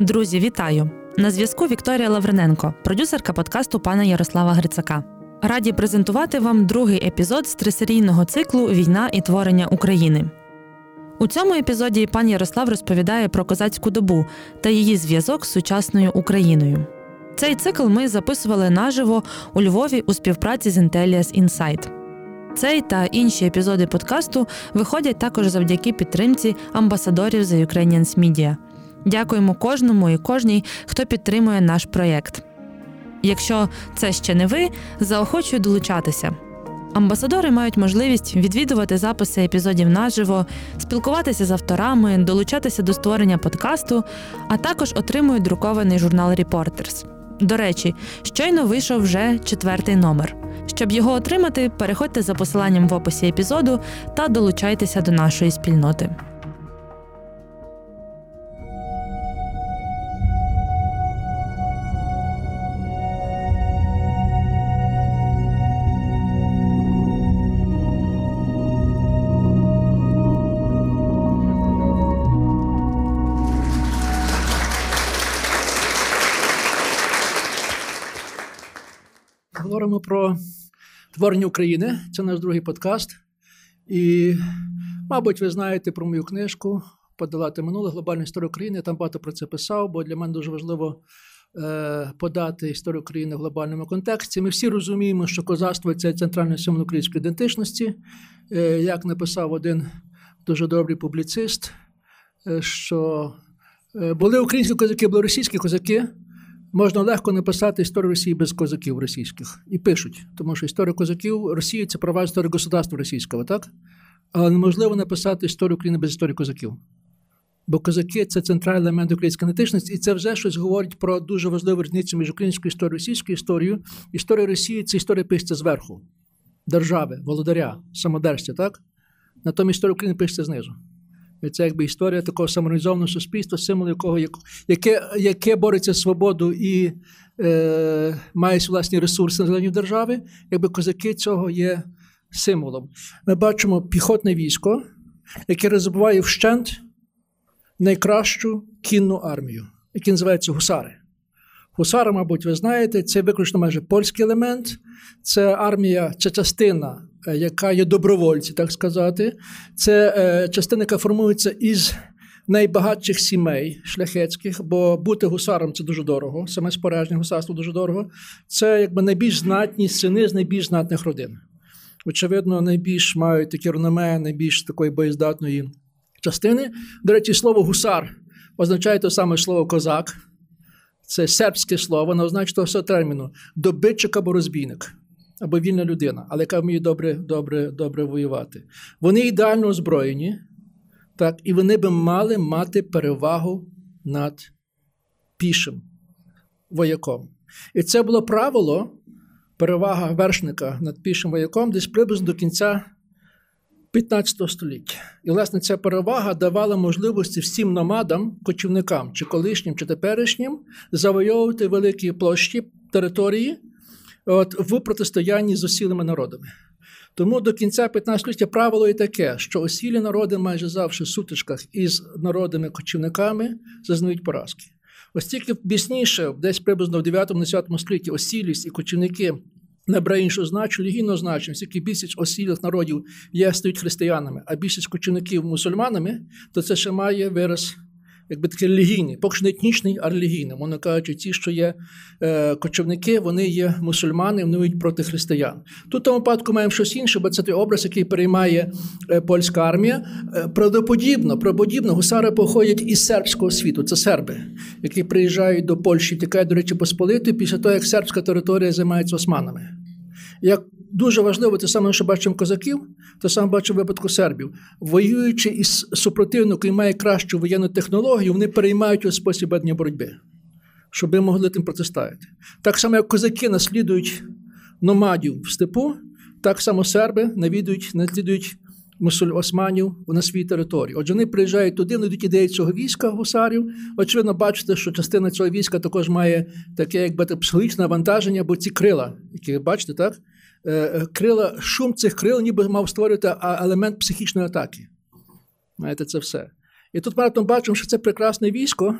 Друзі, вітаю! На зв'язку Вікторія Лавриненко, продюсерка подкасту пана Ярослава Грицака. Раді презентувати вам другий епізод з трисерійного циклу Війна і творення України. У цьому епізоді пан Ярослав розповідає про козацьку добу та її зв'язок з сучасною Україною. Цей цикл ми записували наживо у Львові у співпраці з Intellias Insight. Цей та інші епізоди подкасту виходять також завдяки підтримці амбасадорів The Ukrainians Media. Дякуємо кожному і кожній, хто підтримує наш проєкт. Якщо це ще не ви, заохочую долучатися. Амбасадори мають можливість відвідувати записи епізодів наживо, спілкуватися з авторами, долучатися до створення подкасту, а також отримують друкований журнал Reporters. До речі, щойно вийшов вже четвертий номер. Щоб його отримати, переходьте за посиланням в описі епізоду та долучайтеся до нашої спільноти. Говоримо про творення України. Це наш другий подкаст. І, мабуть, ви знаєте про мою книжку Подолати минуле глобальну історію України. Я там багато про це писав, бо для мене дуже важливо е, подати історію України в глобальному контексті. Ми всі розуміємо, що козацтво це центральний символ української ідентичності. Е, як написав один дуже добрий публіцист, е, що е, були українські козаки, були російські козаки. Можна легко написати історію Росії без козаків російських. І пишуть, тому що історія козаків Росії це права історії государства російського, так? Але неможливо написати історію України без історії козаків. Бо козаки це центральний елемент української ідентичності, і це вже щось говорить про дуже важливу різницю між українською історією і російською історією. Історія Росії це історія пишеться зверху, держави, володаря, самодержця, так? Натомість історія України пишеться знизу. Це якби історія такого самоорганізованого суспільства, символ якого яке яке бореться за свободу і е, має власні ресурси на держави, якби козаки цього є символом. Ми бачимо піхотне військо, яке розбиває вщент найкращу кінну армію, яка називається гусари. Гусари, мабуть, ви знаєте, це виключно майже польський елемент, це армія, це частина Е, яка є добровольці, так сказати. Це е, частина, яка формується із найбагатших сімей шляхетських, бо бути гусаром це дуже дорого, саме спорядження гусарство дуже дорого. Це якби найбільш знатні сини з найбільш знатних родин. Очевидно, найбільш мають такі реноме, найбільш такої боєздатної частини. До речі, слово гусар означає те саме слово козак. Це сербське слово, воно означає того терміну добитчик або розбійник або вільна людина, але яка вміє добре добре, добре воювати. Вони ідеально озброєні, так, і вони би мали мати перевагу над пішим вояком. І це було правило, перевага вершника над пішим вояком десь приблизно до кінця 15 століття. І, власне, ця перевага давала можливості всім намадам, кочівникам, чи колишнім, чи теперішнім, завойовувати великі площі території от, в протистоянні з осілими народами. Тому до кінця 15 століття правило і таке, що осілі народи майже завжди в сутичках із народами-кочівниками зазнають поразки. Ось тільки пізніше, десь приблизно в 9-10 столітті, осілість і кочівники набрали іншу значення, релігійну значення, оскільки більшість осілих народів є стають християнами, а більшість кочівників мусульманами, то це ще має вираз якби такий релігійний, поки що не етнічний, а релігійний. Вони кажуть, ті, що є е, кочівники, вони є мусульмани, вони йдуть проти християн. Тут в тому випадку маємо щось інше, бо це той образ, який переймає е, польська армія. Е, правдоподібно, правдоподібно, гусари походять із сербського світу. Це серби, які приїжджають до Польщі, тікають, до речі, посполити після того, як сербська територія займається османами. Як дуже важливо, те саме, що бачимо козаків, те саме бачимо випадку сербів. Воюючи із супротивником, який має кращу воєнну технологію, вони переймають його спосіб ведення боротьби, щоб ми могли тим протистояти. Так само, як козаки наслідують номадів в степу, так само серби навідують, наслідують мусуль османів на своїй території. Отже, вони приїжджають туди, йдуть ідеї цього війська гусарів. Очевидно, бачите, що частина цього війська також має таке, якби психологічне навантаження, бо ці крила, які ви бачите, так? Е, е, крила, шум цих крил ніби мав створювати елемент психічної атаки. Знаєте, це все. І тут ми бачимо, що це прекрасне військо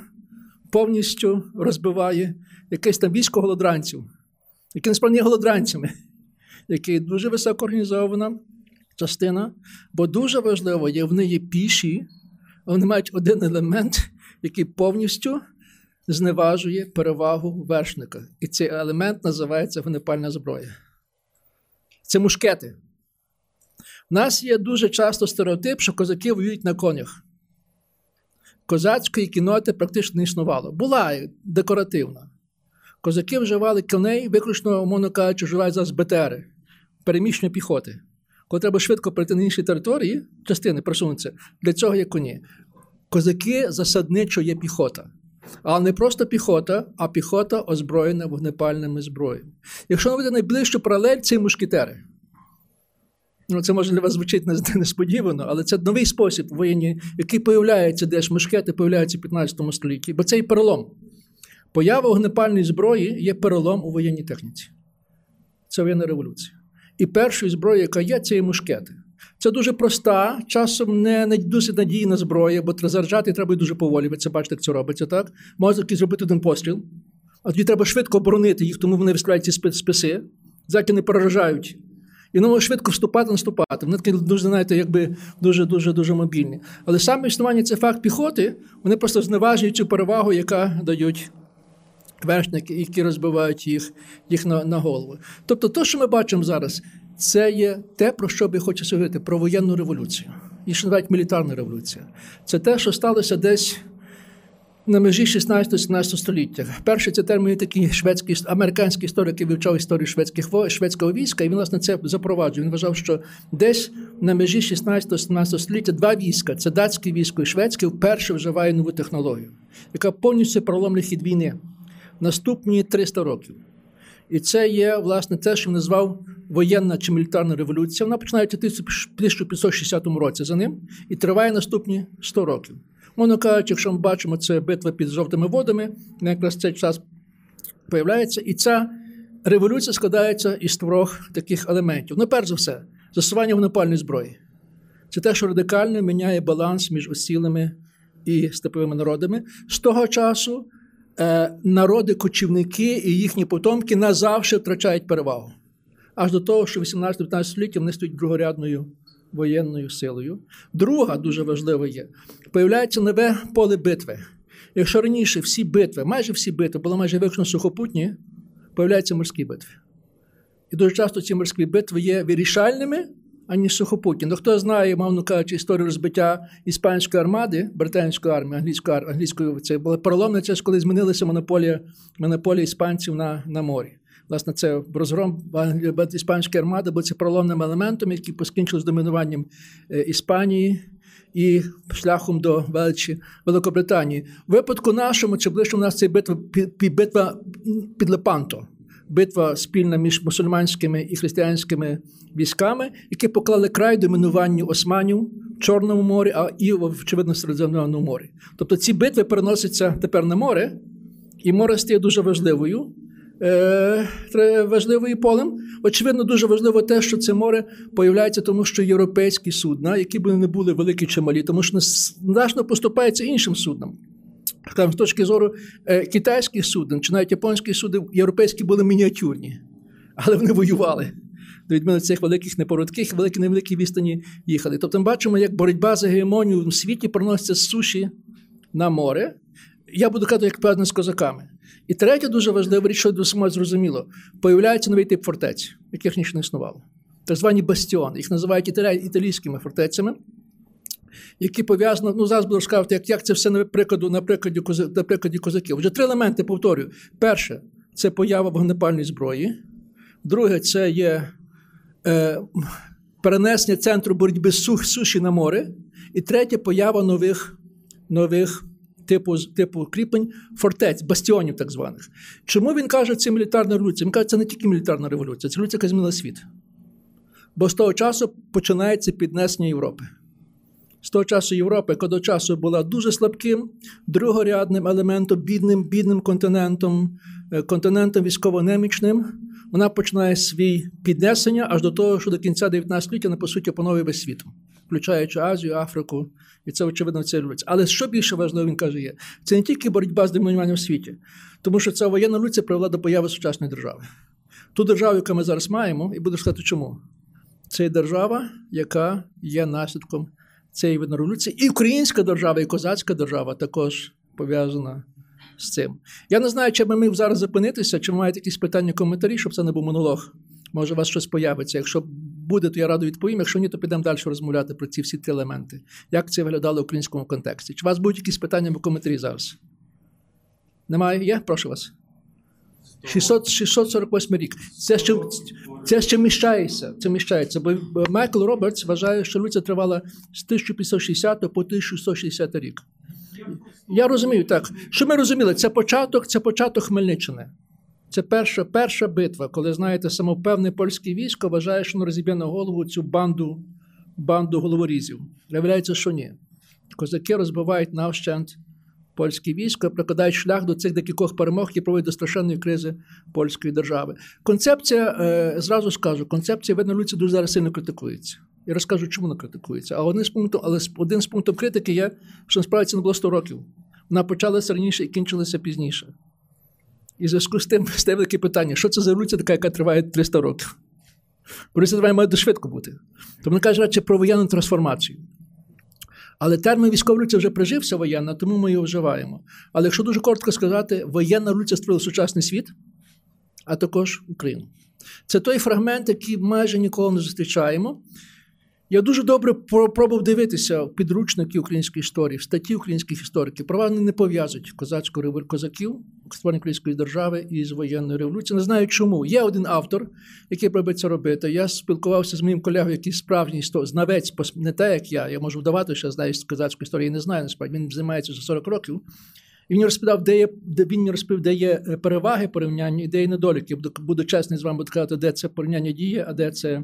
повністю розбиває якесь там військо голодранців, які насправді є голодранцями, які дуже високо організована частина, бо дуже важливо, є вони є піші, вони мають один елемент, який повністю зневажує перевагу вершника. І цей елемент називається вогнепальна зброя. Це мушкети. У нас є дуже часто стереотип, що козаки воюють на конях. Козацької кіноти практично не існувало. Була декоративна. Козаки вживали коней, виключно, умовно кажучи, вживають зараз БТРи, переміщення піхоти. Коли треба швидко прийти на інші території, частини просунутися, для цього є коні. Козаки засадничо є піхота. Але не просто піхота, а піхота озброєна вогнепальними зброями. Якщо навити найближчу паралель, це мушкетери. Ну, Це може для вас звучить несподівано, але це новий спосіб воєнні, який появляється десь мушкети, появляються в 15 столітті. Бо це і перелом. Поява вогнепальної зброї є перелом у воєнній техніці. Це воєнна революція. І першою зброєю, яка є, це є мушкети. Це дуже проста, часом не, досить надійна зброя, бо заряджати треба дуже поволі. Ви це бачите, як це робиться, так? Можна зробити один постріл, а тоді треба швидко оборонити їх, тому вони вистріляють ці списи, заки не переражають. І воно швидко вступати, наступати. Вони такі дуже, знаєте, якби дуже-дуже дуже мобільні. Але саме існування це факт піхоти, вони просто зневажують цю перевагу, яка дають вершники, які розбивають їх їх на на голову. Тобто, те, що ми бачимо зараз, це є те, про що би хочу говорити, про воєнну революцію. І що навіть мілітарна революція. Це те, що сталося десь на межі 16-17 століття. Перший це термін такий шведський американський історик, який вивчав історію шведських шведського війська, і він власне це запроваджує. Він вважав, що десь на межі 16-17 століття два війська це датське військо і шведське, вперше вживає нову технологію, яка повністю проломлює хід війни наступні 300 років. І це є, власне, те, що він назвав воєнна чи мілітарна революція. Вона починається в 1560 році за ним і триває наступні 100 років. Мовно кажучи, якщо ми бачимо, це битва під жовтими водами, якраз цей час появляється. І ця революція складається із трьох таких елементів. Ну, перш за все, застосування вогнепальної зброї. Це те, що радикально міняє баланс між осілими і степовими народами. З того часу народи кочівники і їхні потомки назавжди втрачають перевагу. Аж до того, що в 18-19 столітті вони стають другорядною воєнною силою. Друга дуже важлива є: появляється нове поле битви. Якщо раніше всі битви, майже всі битви, були майже виключно сухопутні, появляються морські битви. І дуже часто ці морські битви є вирішальними, ані сухопутні. Ну хто знає, мовно кажучи, історію розбиття іспанської армади, британської армії, англійської англійської це було переломне час, коли змінилася монополія монополія іспанців на на морі. Власне, це розгром іспанської армади був це проломним елементом, який поскінчив з домінуванням е, Іспанії. І шляхом до величі Великобританії. В випадку нашому, чи ближче у нас це битва битва під Лепанто битва спільна між мусульманськими і християнськими військами, які поклали край домінуванню османів в Чорному морі, а і очевидно в Середземному морі. Тобто ці битви переносяться тепер на море, і море стає дуже важливою. Е, важливою полем. Очевидно, дуже важливо те, що це море появляється, тому що європейські судна, які б не були великі чи малі, тому що значно поступаються іншим суднам. Там, з точки зору е, китайських суден, чи навіть японських суден, європейські були мініатюрні, але вони воювали. До відміни цих великих непоротких, великі невеликі відстані їхали. Тобто ми бачимо, як боротьба за гегемонію в світі проноситься з суші на море. Я буду казати, як певно з козаками. І третя дуже важлива річ, що дуже зрозуміло, появляється новий тип фортець, яких ніч не існувало. Так звані бастіони. Їх називають італійськими фортецями які пов'язані, ну зараз буду розказувати, як як це все на прикладу, на прикладі, на прикладі козаків. Вже три елементи повторюю. Перше це поява вогнепальної зброї. Друге, це є е, перенесення центру боротьби сух, суші на море. І третє поява нових нових типу типу кріплень, фортець, бастіонів так званих. Чому він каже, це мілітарна революція? Він каже, це не тільки мілітарна революція, це революція, яка змінила світ. Бо з того часу починається піднесення Європи з того часу Європа, яка до часу була дуже слабким, другорядним елементом, бідним, бідним континентом, е, континентом військово-немічним, вона починає свій піднесення аж до того, що до кінця 19 століття, по суті, опановує весь світ. включаючи Азію, Африку, і це очевидно це революція. Але що більше важливо, він каже, є це не тільки боротьба з домінуванням в світі, тому що ця воєнна революція привела до появи сучасної держави. Ту державу, яку ми зараз маємо, і буду сказати, чому це є держава, яка є наслідком цієї революції, і українська держава, і козацька держава також пов'язана з цим. Я не знаю, чи ми міг зараз зупинитися, чи маєте якісь питання, коментарі, щоб це не був монолог. Може, у вас щось появиться. Якщо буде, то я радо відповім. Якщо ні, то підемо далі розмовляти про ці всі ті елементи. Як це виглядало в українському контексті? Чи у вас будуть якісь питання або коментарі зараз? Немає? Є? Прошу вас. 600, 648 рік. Це ще, це ще міщається. Це міщається. Бо Майкл Робертс вважає, що революція тривала з 1560 по 1160 рік. Я розумію так. Що ми розуміли? Це початок, це початок Хмельниччини. Це перша перша битва, коли, знаєте, самовпевне польське військо вважає, що воно розіб'є на голову цю банду банду головорізів. Виявляється, що ні. Козаки розбивають навщент польське військо, прокладають шлях до цих декількох перемог, які проводять до страшенної кризи польської держави. Концепція, е, зразу скажу, концепція Веднолюці дуже зараз сильно критикується. Я розкажу, чому вона критикується. А один з пунктів, але один з пунктів критики є, що насправді це не було 100 років. Вона почалася раніше і кінчилася пізніше. І в зв'язку з тим стає таке питання: що це за революція така, яка триває 300 років? Революція має дуже швидко бути. Тому вона каже радше про воєнну трансформацію. Але термін військова революція вже прижився воєнна, тому ми його вживаємо. Але якщо дуже коротко сказати, воєнна революція створила сучасний світ, а також Україну. Це той фрагмент, який майже ніколи не зустрічаємо. Я дуже добре пробував дивитися підручники української історії, в статті українських істориків. Права не пов'язують козацьку козаків, створення української держави із воєнною революцією. Не знаю чому. Є один автор, який пробує це робити. Я спілкувався з моїм колегою, який справжній знавець, не те, як я. Я можу вдавати, що я знаю козацької історії, не знаю насправді. Він займається вже 40 років. І він розповідав, де є, де він розповів, де є е, переваги порівняння і де є недоліки. Буду, буду чесний з вами буду казати, де це порівняння діє, а де це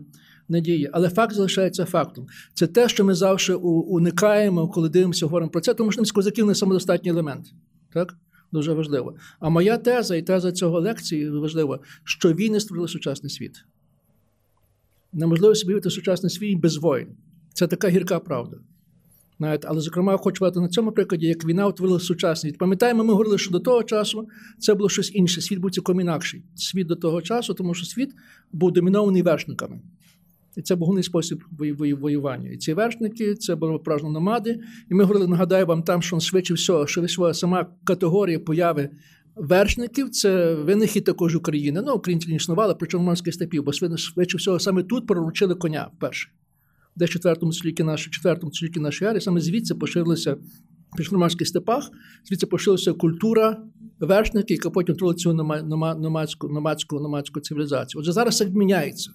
не діє. Але факт залишається фактом. Це те, що ми завжди уникаємо, коли дивимося, говоримо про це, тому що козаків не самодостатній елемент. Так? Дуже важливо. А моя теза і теза цього лекції важлива, що війни створили сучасний світ. Неможливо собі уявити сучасний світ без воїн. Це така гірка правда. Знаєте, Але, зокрема, хочу сказати на цьому прикладі, як війна утворила сучасність. Пам'ятаємо, ми говорили, що до того часу це було щось інше. Світ був цілком інакший. Світ до того часу, тому що світ був домінований вершниками. І це був спосіб воювання. І ці вершники, це були пражно номади. І ми говорили, нагадаю вам там, що швидше всього, що сама категорія появи вершників це винахід також України. Ну, українці не існували, причому морських степів, бо швидше всього саме тут проручили коня вперше. Де в 4 столітті нашої, 4 столітті нашої ери, саме звідси поширилися в чорноморських степах, звідси поширилася культура вершників, яка потім творила цю номадську, номадську, номадську цивілізацію. Отже, зараз це міняється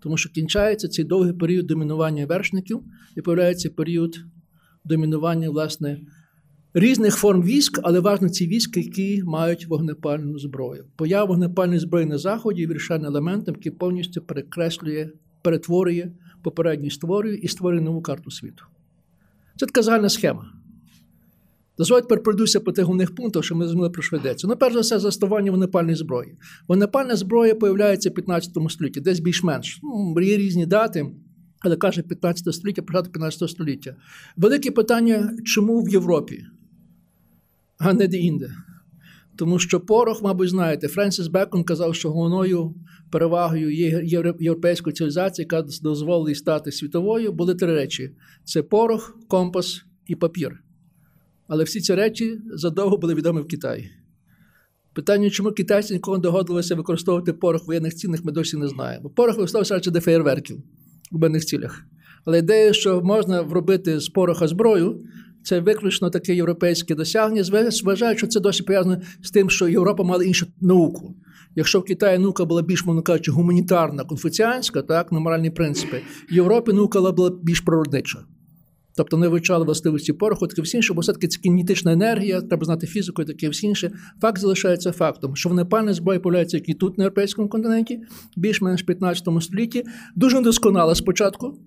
тому що кінчається цей довгий період домінування вершників і появляється період домінування власне, різних форм військ, але важно ці війська, які мають вогнепальну зброю. Поява вогнепальної зброї на заході є вирішальним елементом, який повністю перекреслює, перетворює попередній створює і створює нову карту світу. Це така загальна схема. Дозвольте тепер пройдуся по тих головних пунктах, що ми зрозуміли про що йдеться. Ну, перш за все, заставання вогнепальної зброї. Вогнепальна зброя появляється в 15 столітті, десь більш-менш. Ну, Є різні дати, але каже 15 століття, початок 15 століття. Велике питання, чому в Європі, а не де-інде. Тому що порох, мабуть, знаєте, Френсіс Бекон казав, що головною перевагою європейської цивілізації, яка дозволила стати світовою, були три речі: це порох, компас і папір. Але всі ці речі задовго були відомі в Китаї. Питання, чому китайці ніколи не догодилися використовувати порох в воєнних цілях, ми досі не знаємо. Порох використовувався радше для феєрверків в воєнних цілях. Але ідея, що можна вробити з пороха зброю, це виключно таке європейське досягнення. Вважають, що це досі пов'язано з тим, що Європа мала іншу науку. Якщо в Китаї наука була більш, мовно кажучи, гуманітарна, конфуціанська, так, на моральні принципи, в Європі наука була більш природнича. Тобто не вивчали властивості пороху, таке всі інше, бо все-таки це кінетична енергія, треба знати фізику і таке всі інше. Факт залишається фактом, що вогнепальна зброя появляється як і тут на європейському континенті, більш-менш в 15 столітті. Дуже недосконала спочатку.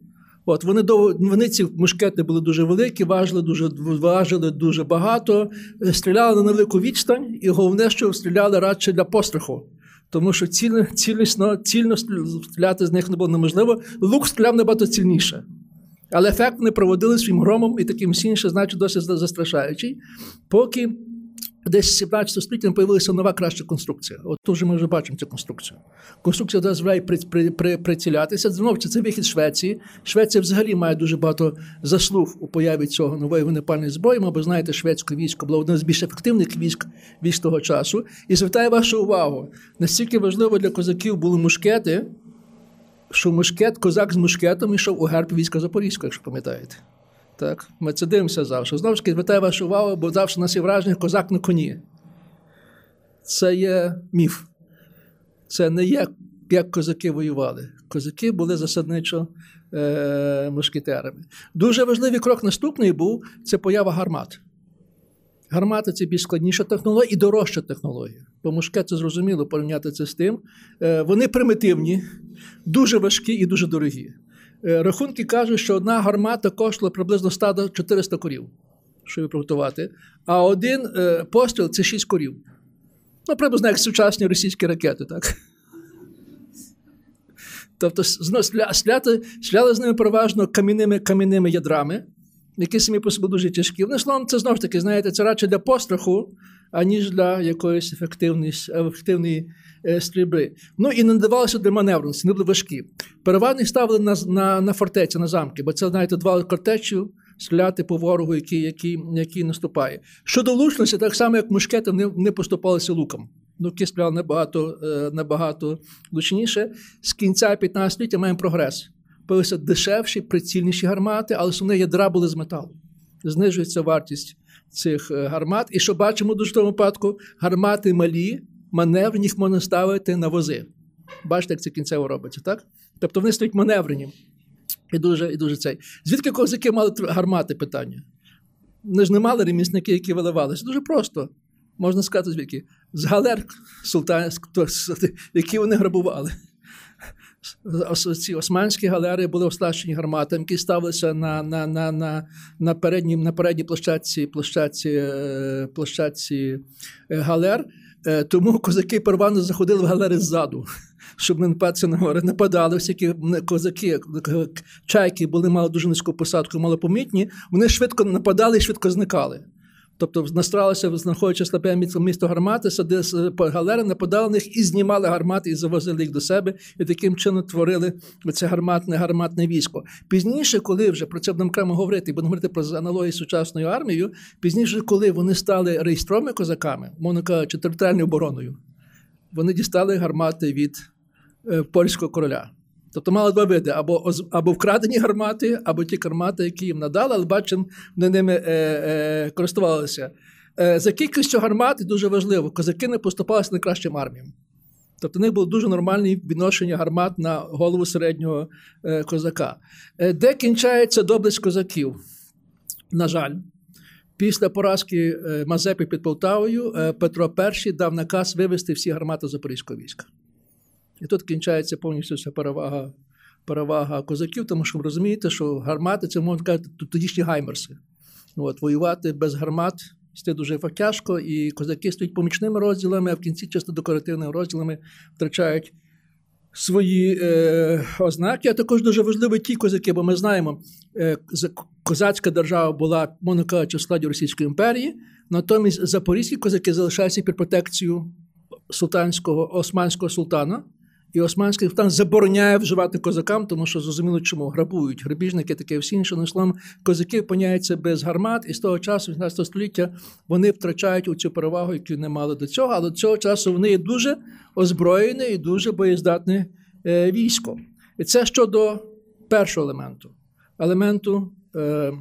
От Вони вони ці мушкети були дуже великі, важили дуже важили дуже багато, стріляли на невелику відстань, і головне, що стріляли радше для постраху. Тому що цілісно, цільно стріляти з них не було неможливо. Лук стріляв набагато цільніше. Але ефект вони проводили своїм громом і таким іншим, значить, досить застрашаючий, поки десь в 17 столітті з'явилася нова краща конструкція. От тут ми вже бачимо цю конструкцію. Конструкція дозволяє при, при, при, прицілятися. Знову це вихід Швеції. Швеція взагалі має дуже багато заслуг у появі цього нової вогнепальної зброї. Бо знаєте, шведське військо було одним з більш ефективних військ військ того часу. І звертаю вашу увагу, настільки важливо для козаків були мушкети що мушкет, козак з мушкетом йшов у герб війська Запорізького, якщо пам'ятаєте. Так, Ми це дивимося завжди. Знову ж таки, звертаю вашу увагу, бо завжди у нас є враження козак на коні. Це є міф. Це не є, як козаки воювали. Козаки були засадничо е, мушкетерами. Дуже важливий крок наступний був це поява гармат. Гармата це більш складніша технологія і дорожча технологія. Бо мушкет це зрозуміло порівняти це з тим. Е, вони примітивні, дуже важкі і дуже дорогі. Е, рахунки кажуть, що одна гармата коштувала приблизно 100 400 корів, щоб приготувати, а один е, постріл це 6 корів. Ну, приблизно як сучасні російські ракети, так? Тобто сляли, сляли з ними переважно кам'яними кам'яними ядрами які самі по собі дуже тяжкі. Вони словом, це знову ж таки, знаєте, це радше для постраху, аніж для якоїсь ефективної е, стрільби. Ну і не надавалося для маневреності, не були важкі. Переважно ставили на на, на фортеці, на замки, бо це, знаєте, два кортечі стріляти по ворогу, який який, який наступає. Щодо лучності, так само, як мушкети, вони не поступалися луком. Луки стріляли набагато е, набагато лучніше. З кінця 15 століття маємо прогрес появилися дешевші, прицільніші гармати, але основне ядра були з металу. Знижується вартість цих е, гармат. І що бачимо дуже в тому випадку, гармати малі, маневрені їх можна ставити на вози. Бачите, як це кінцево робиться, так? Тобто вони стоять маневрені. І дуже і дуже цей. Звідки козаки мали гармати питання? Вони ж не мали ремісники, які виливалися. Дуже просто. Можна сказати, звідки? З галер султанських, які вони грабували ці османські галери були оснащені гарматами, які ставилися на на, на, на, на, передній на передній площадці площадці, е, площадці е, галер. Е, тому козаки первально заходили в галери ззаду, щоб не нападатися на гори. Нападали всякі козаки, чайки були мали дуже низьку посадку, малопомітні. Вони швидко нападали і швидко зникали. Тобто настралися, знаходячи слабе місто гармати, садили галери, нападали на них і знімали гармати, і завозили їх до себе, і таким чином творили це гарматне гарматне військо. Пізніше, коли вже про це будемо окремо говорити, будемо говорити про аналогії з сучасною армією, пізніше, коли вони стали реєстровими козаками, мовно кажучи, територіальною обороною, вони дістали гармати від е, польського короля. Тобто мали два види: або або вкрадені гармати, або ті гармати, які їм надали, але бачимо, вони ними е, е, користувалися. Е, За кількістю гармат, дуже важливо, козаки не поступалися найкращим арміям. Тобто, у них було дуже нормальне відношення гармат на голову середнього е, козака. Е, де кінчається доблесть козаків? На жаль, після поразки е, Мазепи під Полтавою е, Петро І дав наказ вивести всі гармати Запорізького війська. І тут кінчається повністю вся перевага перевага козаків, тому що ви розумієте, що гармати це можна сказати тодішні гаймерси. От, Воювати без гармат це дуже тяжко, і козаки стоять помічними розділами, а в кінці часто декоративними розділами втрачають свої е, ознаки. А також дуже важливі ті козаки, бо ми знаємо, е, козацька держава була, мовно в складі Російської імперії, натомість запорізькі козаки залишаються під протекцією султанського османського султана. І Османський султан забороняє вживати козакам, тому що зрозуміло, чому грабують грабіжники, таке всі інше словом, козаки опиняються без гармат, і з того часу, 18 століття, вони втрачають у цю перевагу, яку не мали до цього. Але до цього часу вони є дуже озброєне і дуже боєздатне е, військо. І це щодо першого елементу елементу е,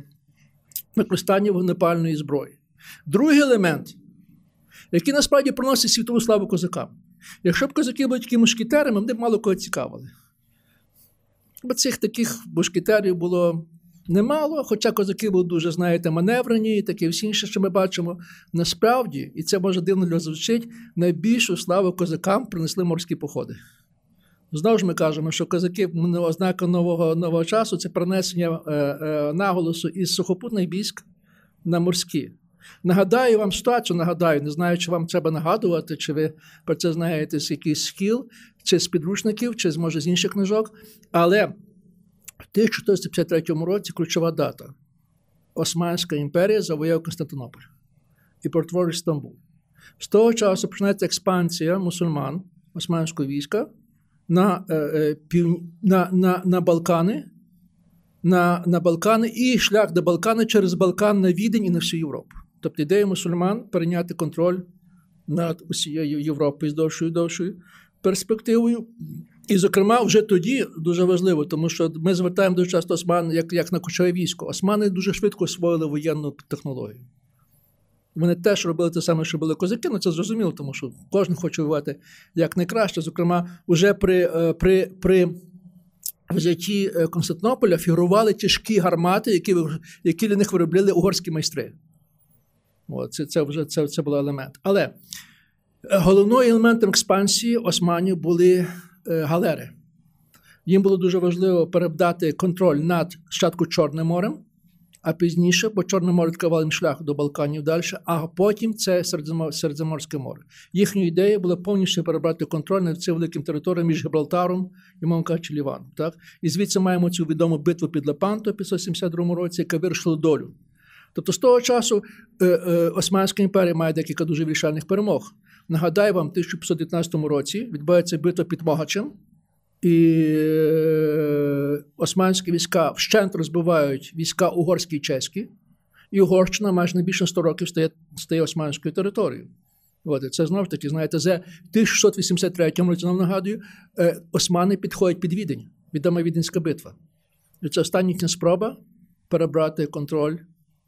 використання вогнепальної зброї. Другий елемент, який насправді приносить світову славу козакам. Якщо б козаки були такі мушкетерами, вони б мало кого цікавили. Бо цих таких мушкетерів було немало, хоча козаки були дуже, знаєте, маневрені і таке всі інше, що ми бачимо. Насправді, і це може дивно звучить, найбільшу славу козакам принесли морські походи. Знову ж ми кажемо, що козаки ознака нового нового часу це принесення е, е, наголосу із сухопутних військ на морські. Нагадаю вам ситуацію, нагадаю, не знаю, чи вам треба нагадувати, чи ви про це знаєте з якийсь скіл, чи з підручників, чи може з інших книжок. Але В 1453 році ключова дата. Османська імперія завоює Константинополь і перетворює Стамбул. З того часу починається експансія мусульман османського війська на е, е, пів... на, на, на Балкани на на Балкани і шлях до Балкани через Балкан на Відень і на всю Європу. Тобто ідея мусульман перейняти контроль над усією Європою з довшою довшою перспективою. І, зокрема, вже тоді дуже важливо, тому що ми звертаємо дуже часто осман як як на кочове військо. Османи дуже швидко освоїли воєнну технологію. Вони теж робили те саме, що були козаки, ну це зрозуміло, тому що кожен хоче воювати як найкраще. Зокрема, вже при е, при, при взятті е, Константинополя фігурували тяжкі гармати, які які для них виробляли угорські майстри. Це це вже це, це був елемент. Але е, головним елементом експансії османів були е, галери. Їм було дуже важливо передати контроль над спочатку Чорним морем а пізніше, бо Чорне море відкривало їм шлях до Балканів далі, а потім це Середземорське море. Їхня ідея була повністю перебрати контроль над цим великим територією між Гібралтаром і мовно Ліваном. І звідси маємо цю відому битву під Лепанто в 572 році, яка вирішила долю. Тобто з того часу е, е, Османська імперія має декілька дуже вирішальних перемог. Нагадаю вам, в 1519 році відбувається битва під Могачем, і е, османські війська вщент розбивають війська угорські і чеські, і Угорщина майже на більше 100 років стає стає османською територією. От, це знову ж таки, знаєте, за 1683 році, знову нагадую, османи підходять під Відень, відома Віденська битва. І це остання спроба перебрати контроль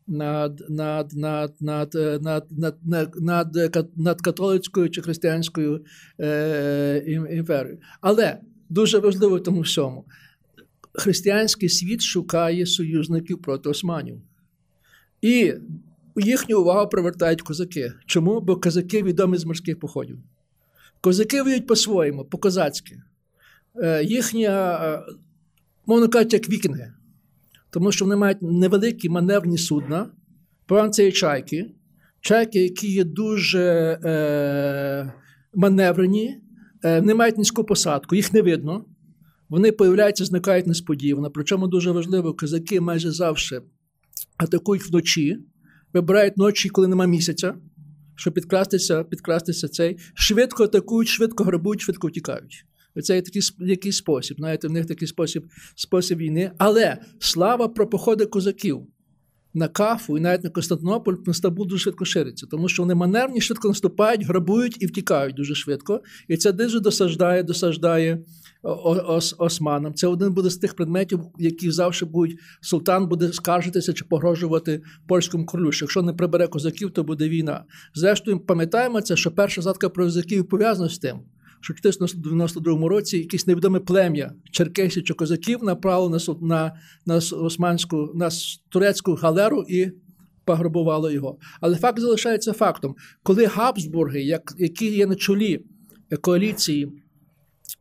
над над, над, над, над, над, над, над, над католицькою чи християнською е, імперією. Але дуже важливо в тому всьому. Християнський світ шукає союзників проти османів. І їхню увагу привертають козаки. Чому? Бо козаки відомі з морських походів. Козаки воюють по-своєму, по-козацьки. Е, їхня, е, мовно кажучи, як вікінги. Тому що вони мають невеликі маневрні судна, це є чайки, чайки, які є дуже е, маневрені, Е, не мають низьку посадку, їх не видно. Вони появляються, зникають несподівано. Причому дуже важливо, козаки майже завжди атакують вночі, вибирають ночі, коли нема місяця, щоб підкрастися, підкрастися цей. Швидко атакують, швидко грабують, швидко втікають. Це є такий який спосіб. Знаєте, в них такий спосіб спосіб війни. Але слава про походи козаків на Кафу і навіть на Константинополь на Стамбул дуже швидко шириться, тому що вони маневрні, швидко наступають, грабують і втікають дуже швидко. І це дуже досаждає, досаждає ос османам. Це один буде з тих предметів, які завжди будуть султан буде скаржитися чи погрожувати польському королю. Що Якщо не прибере козаків, то буде війна. Зрештою, пам'ятаємо це, що перша задка про козаків пов'язана з тим що в 1492 році якесь невідоме плем'я черкесів чи козаків направило на на, на османську на турецьку галеру і пограбувало його. Але факт залишається фактом, коли Габсбурги, як, які є на чолі коаліції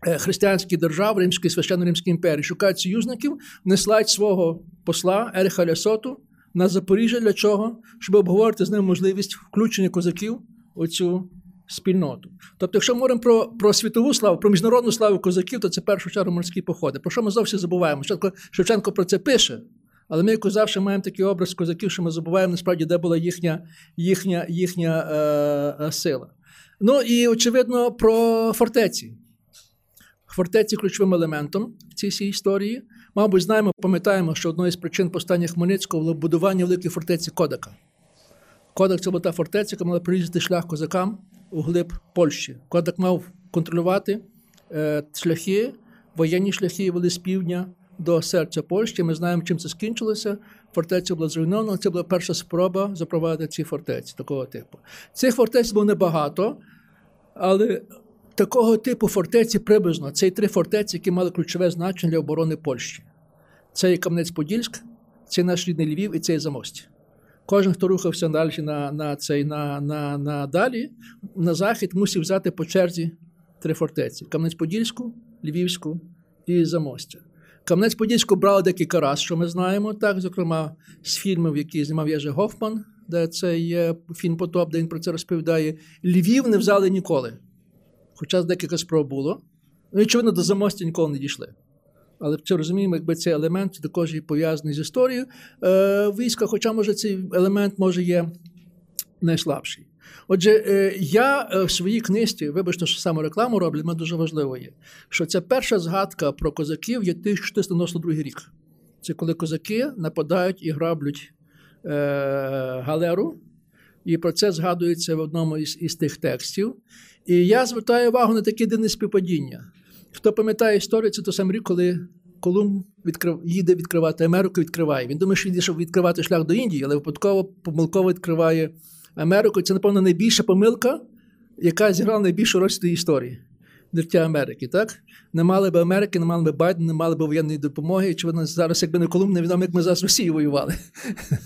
е, християнських держав Римської священно-римської імперії, шукають союзників, неслають свого посла Ериха Лясоту на Запоріжжя для чого? Щоб обговорити з ним можливість включення козаків у цю спільноту. Тобто, якщо ми говоримо про про світову славу, про міжнародну славу козаків, то це в першу чергу морські походи. Про що ми зовсім забуваємо? Шевченко, Шевченко про це пише, але ми якось завжди маємо такий образ козаків, що ми забуваємо насправді, де була їхня їхня, їхня е, е, сила. Ну і очевидно про фортеці. Фортеці ключовим елементом в цій історії. Мабуть, знаємо, пам'ятаємо, що одною з причин повстання Хмельницького було будування великої фортеці Кодака. Кодак це була та фортеця, яка мала прорізати шлях козакам у глиб Польщі. Кодак мав контролювати е, шляхи, воєнні шляхи вели з півдня до серця Польщі. Ми знаємо, чим це скінчилося. Фортеця була зруйнована. Це була перша спроба запровадити ці фортеці такого типу. Цих фортець було небагато, але такого типу фортеці приблизно це три фортеці, які мали ключове значення для оборони Польщі. Це є Кам'янець-Подільськ, це наш рідний Львів і це є Замості. Кожен, хто рухався далі на на, цей, на, на, на далі, на захід, мусив взяти по черзі три фортеці: Кам'янець-Подільську, Львівську і Замостя. Кам'янець-Подільську брали декілька разів, що ми знаємо, так, зокрема, з фільмів, які знімав Єжи Гофман, де це є фільм Потоп, де він про це розповідає. Львів не взяли ніколи. Хоча декілька спроб було. Ну, очевидно, до Замостя ніколи не дійшли. Але це розуміємо, якби цей елемент також є пов'язаний з історією е, війська, хоча, може, цей елемент може є найслабший. Отже, е, я е, в своїй книжці, вибачте, що саме рекламу роблю, але дуже важливо є, що ця перша згадка про козаків є 1492 рік. Це коли козаки нападають і граблють е, галеру, і про це згадується в одному із, із тих текстів. І я звертаю увагу на таке дивне співпадіння. Хто пам'ятає історію, це той самий рік, коли Колумб відкрив, їде відкривати Америку, відкриває. Він думає, що їде, щоб відкривати шлях до Індії, але випадково помилково відкриває Америку. Це, напевно, найбільша помилка, яка зіграла найбільшу роль цій історії життя Америки. так? Не мали б Америки, не мали б Байдена, не мали б воєнної допомоги. Очевидно, зараз, якби не Колумб, невідомо, як ми зараз Росію воювали.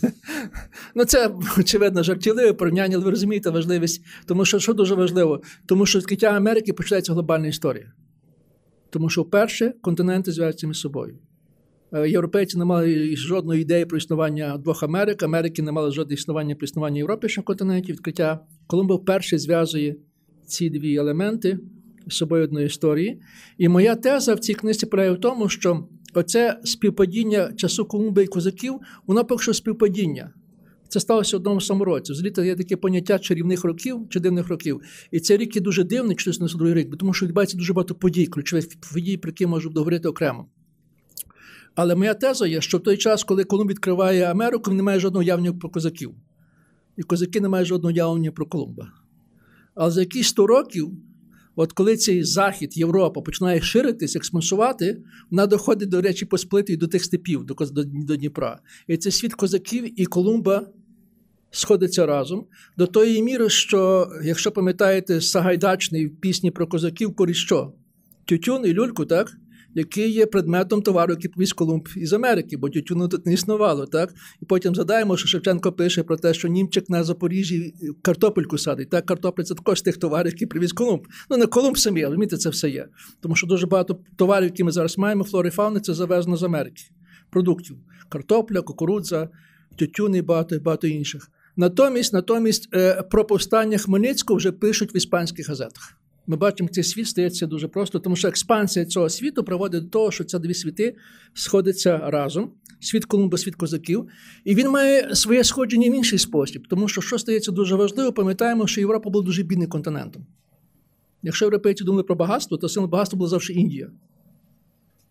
ну, це, очевидно, жартівливе порівняння, але ви розумієте важливість. Тому що що дуже важливо? Тому що відкриття Америки починається глобальна історія. Тому що вперше континенти зв'язуються між собою. Е, європейці не мали жодної ідеї про існування двох Америк, Америки не мали жодного існування про існування Європи на континенті. Відкриття Колумба вперше зв'язує ці дві елементи з собою одної історії. І моя теза в цій книзі полягає в тому, що оце співпадіння часу Колумба і козаків, воно поки що співпадіння. Це сталося в одному самому році. Взагалі є таке поняття чарівних років чи дивних років. І цей рік є дуже дивний, 492 рік, тому що відбувається дуже багато подій, ключових подій, про які можу договорити окремо. Але моя теза є, що в той час, коли Колумб відкриває Америку, він не має жодного явнення про козаків. І козаки не мають жодного явлення про Колумба. Але за якісь 100 років, от коли цей Захід, Європа починає ширитись, експансувати, вона доходить до речі Посполитої, до тих степів, до, до Дніпра. І це світ козаків і Колумба сходиться разом до тої міри, що, якщо пам'ятаєте, Сагайдачний в пісні про козаків, корість що? Тютюн і люльку, так? який є предметом товару, який привіз Колумб із Америки, бо тютюну тут не існувало. так? І потім згадаємо, що Шевченко пише про те, що німчик на Запоріжжі картопельку садить. Так, картопля це також тих товарів, які привіз Колумб. Ну, не Колумб самі, але розумієте, це все є. Тому що дуже багато товарів, які ми зараз маємо, флори фауни, це завезено з Америки. Продуктів. Картопля, кукурудза, тютюн і багато, багато інших. Натомість, натомість, е, про повстання Хмельницького вже пишуть в іспанських газетах. Ми бачимо, цей світ стається дуже просто, тому що експансія цього світу приводить до того, що ці дві світи сходяться разом. Світ Колумба, світ козаків, і він має своє сходження в інший спосіб, тому що що стається дуже важливо, пам'ятаємо, що Європа була дуже бідним континентом. Якщо європейці думали про багатство, то символ багатства була завжди Індія.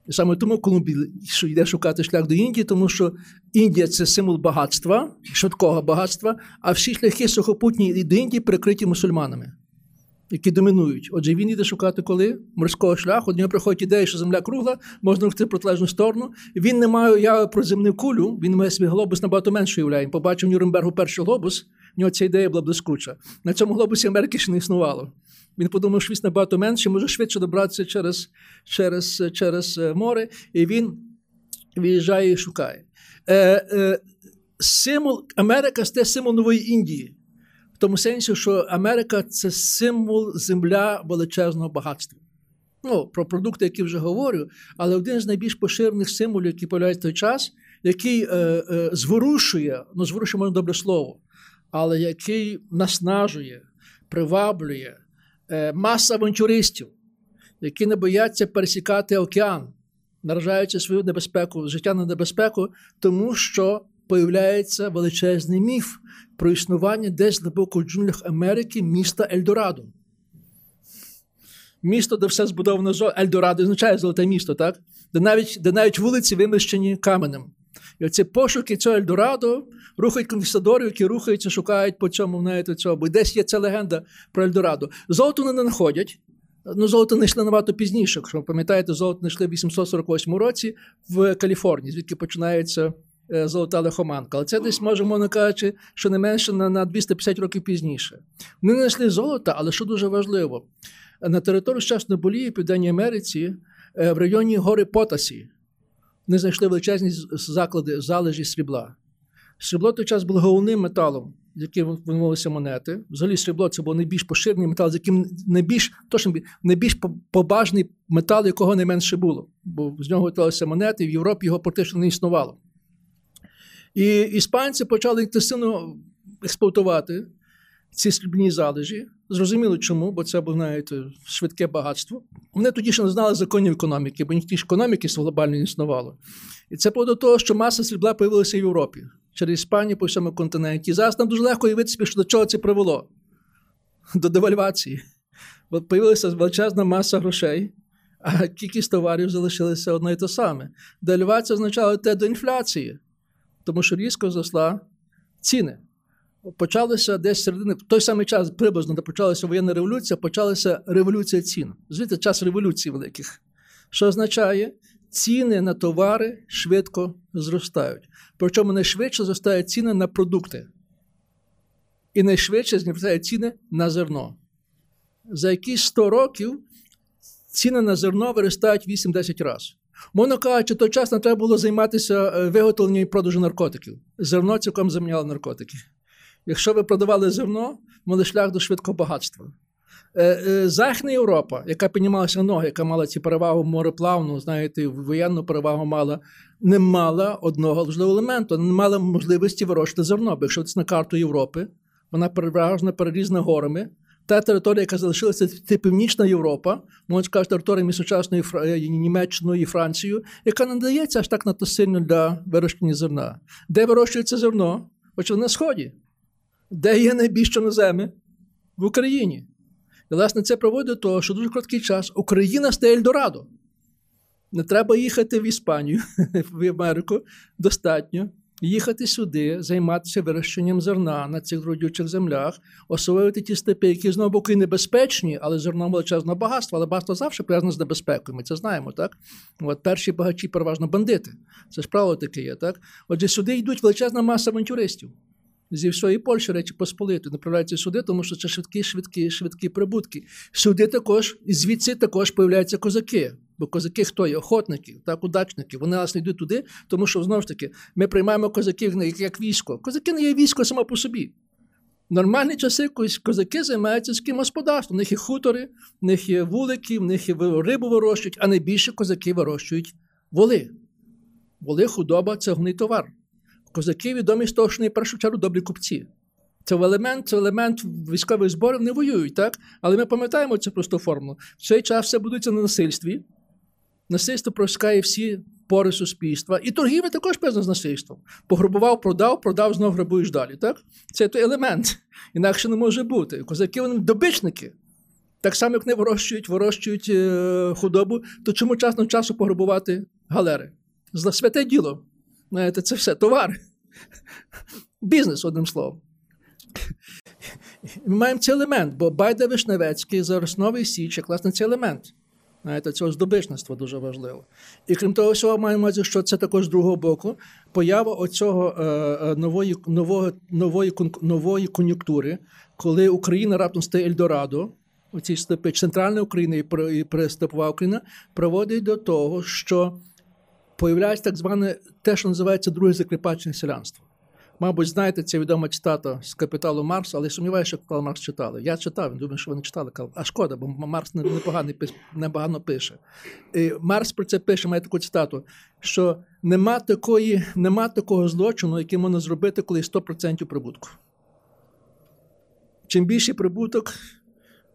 Саме тому Колумб йде шукати шлях до Індії, тому що Індія це символ багатства, швидкого багатства, а всі шляхи сухопутні до Індії перекриті мусульманами які домінують. Отже, він йде шукати коли морського шляху. До нього приходить ідея, що земля кругла, можна рухти в протилежну сторону. Він не має уяви про земну кулю, він має свій глобус набагато менше уявляє. Побачив в Нюрнбергу перший глобус, в нього ця ідея була блискуча. На цьому глобусі Америки ще не існувало. Він подумав, що він набагато менше, може швидше добратися через через, через е, море, і він виїжджає і шукає. Е, е, Символ Америка це символ нової Індії. В тому сенсі, що Америка це символ земля величезного багатства. Ну, Про продукти, які вже говорю, але один з найбільш поширених символів, який появляється в той час, який е, е, зворушує, ну зворушує можна добре слово, але який наснажує, приваблює е, маса авантюристів, які не бояться пересікати океан, наражаючи свою небезпеку, життя на небезпеку, тому що появляється величезний міф про існування десь глибоко в джунглях Америки міста Ельдорадо. Місто, де все збудовано з Ельдорадо, означає золоте місто, так? де навіть де навіть вулиці виміщені каменем. І оці пошуки цього Ельдорадо рухають конкістадорів, які рухаються, шукають по цьому знаєте, цього. Бо десь є ця легенда про Ельдорадо. Золото не знаходять. Ну, золото знайшли набагато пізніше. Якщо ви пам'ятаєте, золото знайшли в 848 році в Каліфорнії, звідки починається Е, золота лихоманка. Але це десь може, мовно кажучи, що не менше на, на 250 років пізніше. Вони не знайшли золота, але що дуже важливо, на території сучасної Болії, Південній Америці, е, в районі гори Потасі, вони знайшли величезні заклади залежі срібла. Срібло той час було головним металом, з яким винувалися монети. Взагалі, срібло це був найбільш поширений метал, з яким найбільш точно, найбільш побажний метал, якого найменше було. Бо з нього готувалися монети, в Європі його практично не існувало. І іспанці почали інтенсивно експлуатувати ці срібні залежі. Зрозуміло чому, бо це було знаєте, швидке багатство. Вони тоді ще не знали законів економіки, бо ніхто ж економіки глобально не існувало. І це було до того, що маса срібла появилася в Європі через Іспанію по всьому континенті. І зараз нам дуже легко уявити собі, що до чого це привело? До девальвації. Бо появилася величезна маса грошей, а кількість товарів залишилася одне і те саме. Девальвація означала те до інфляції, тому що різко зросла ціни почалося десь середини, в той самий час приблизно, де почалася воєнна революція, почалася революція цін. Звідти час революцій великих. Що означає, ціни на товари швидко зростають. Причому найшвидше зростають ціни на продукти. І найшвидше зростають ціни на зерно. За якісь 100 років ціни на зерно виростають 8-10 разів. Мовно кажучи, той час не треба було займатися е, виготовленням і продажем наркотиків. Зерно цілком заміняло наркотики. Якщо ви продавали зерно, мали шлях до швидкого багатства. Е, е, Західна Європа, яка піднімалася ноги, яка мала ці перевагу мореплавну, знаєте, воєнну перевагу мала, не мала одного важливого елементу, не мала можливості вирощувати зерно. Бо якщо це на карту Європи, вона переважно перерізана горами. Та територія, яка залишилася, це Північна Європа, можна сказати, територія сучасної е, Німеччиною і Францією, яка не дається аж так надто сильно для вирощення зерна. Де вирощується зерно? Очевидно, на сході. Де є найбільш чорноземи? В Україні. І, власне, це проводить до того, що дуже короткий час Україна стає Ельдорадо. Не треба їхати в Іспанію, в Америку. Достатньо їхати сюди, займатися вирощенням зерна на цих родючих землях, освоювати ті степи, які знову боки небезпечні, але зерно величезне багатство, але багатство завжди пов'язане з небезпекою. Ми це знаємо, так? От перші багачі переважно бандити. Це ж правило таке є, так? Отже, сюди йдуть величезна маса авантюристів зі всієї Польщі Речі Посполити направляються сюди, тому що це швидкі, швидкі, швидкі прибутки. Сюди також, і звідси також появляються козаки. Бо козаки хто є? Охотники, так, удачники. Вони нас не йдуть туди, тому що знову ж таки ми приймаємо козаків як, військо. Козаки не є військо само по собі. Нормальні часи козаки займаються сільським господарством. В них є хутори, в них є вулики, в них є рибу вирощують, а найбільше козаки вирощують воли. Воли, худоба це гний товар. Козаки відомі з того, що вони в першу чергу добрі купці. Це елемент це елемент військових зборів не воюють, так? Але ми пам'ятаємо цю просту формулу. В цей час все будуться на насильстві. Насильство проскає всі пори суспільства. І торгівля також певно з насильством. Пограбував, продав, продав, знов грабуєш далі. Так? Це той елемент. Інакше не може бути. Козаки вони добичники. Так само, як вони вирощують, вирощують е, худобу, то чому час на часу пограбувати галери? Святе діло. Знаєте, Це все товар. Бізнес, одним словом. Ми маємо цей елемент, бо Байда Вишневецький зараз новий січ, як власне цей елемент. Знаєте, Цього здобичництва дуже важливо. І крім того, всього, маємо увазі, що це також з другого боку поява оцього е, е нової нової, нової, нової кон'юнктури, коли Україна раптом стає Ельдорадо, оці степи центральна Україна і Престепова Україна, приводить до того, що появляється так зване те, що називається друге закріпачне селянство. Мабуть, знаєте, це відома цитата з капіталу Марса, але сумніваюся, що капітал Марс читали. Я читав, думаю, що ви не читали. А шкода, бо Марс непогано непогано пише. І Марс про це пише, має таку цитату, що нема такої, нема такого злочину, який можна зробити, коли 100% прибутку. Чим більший прибуток,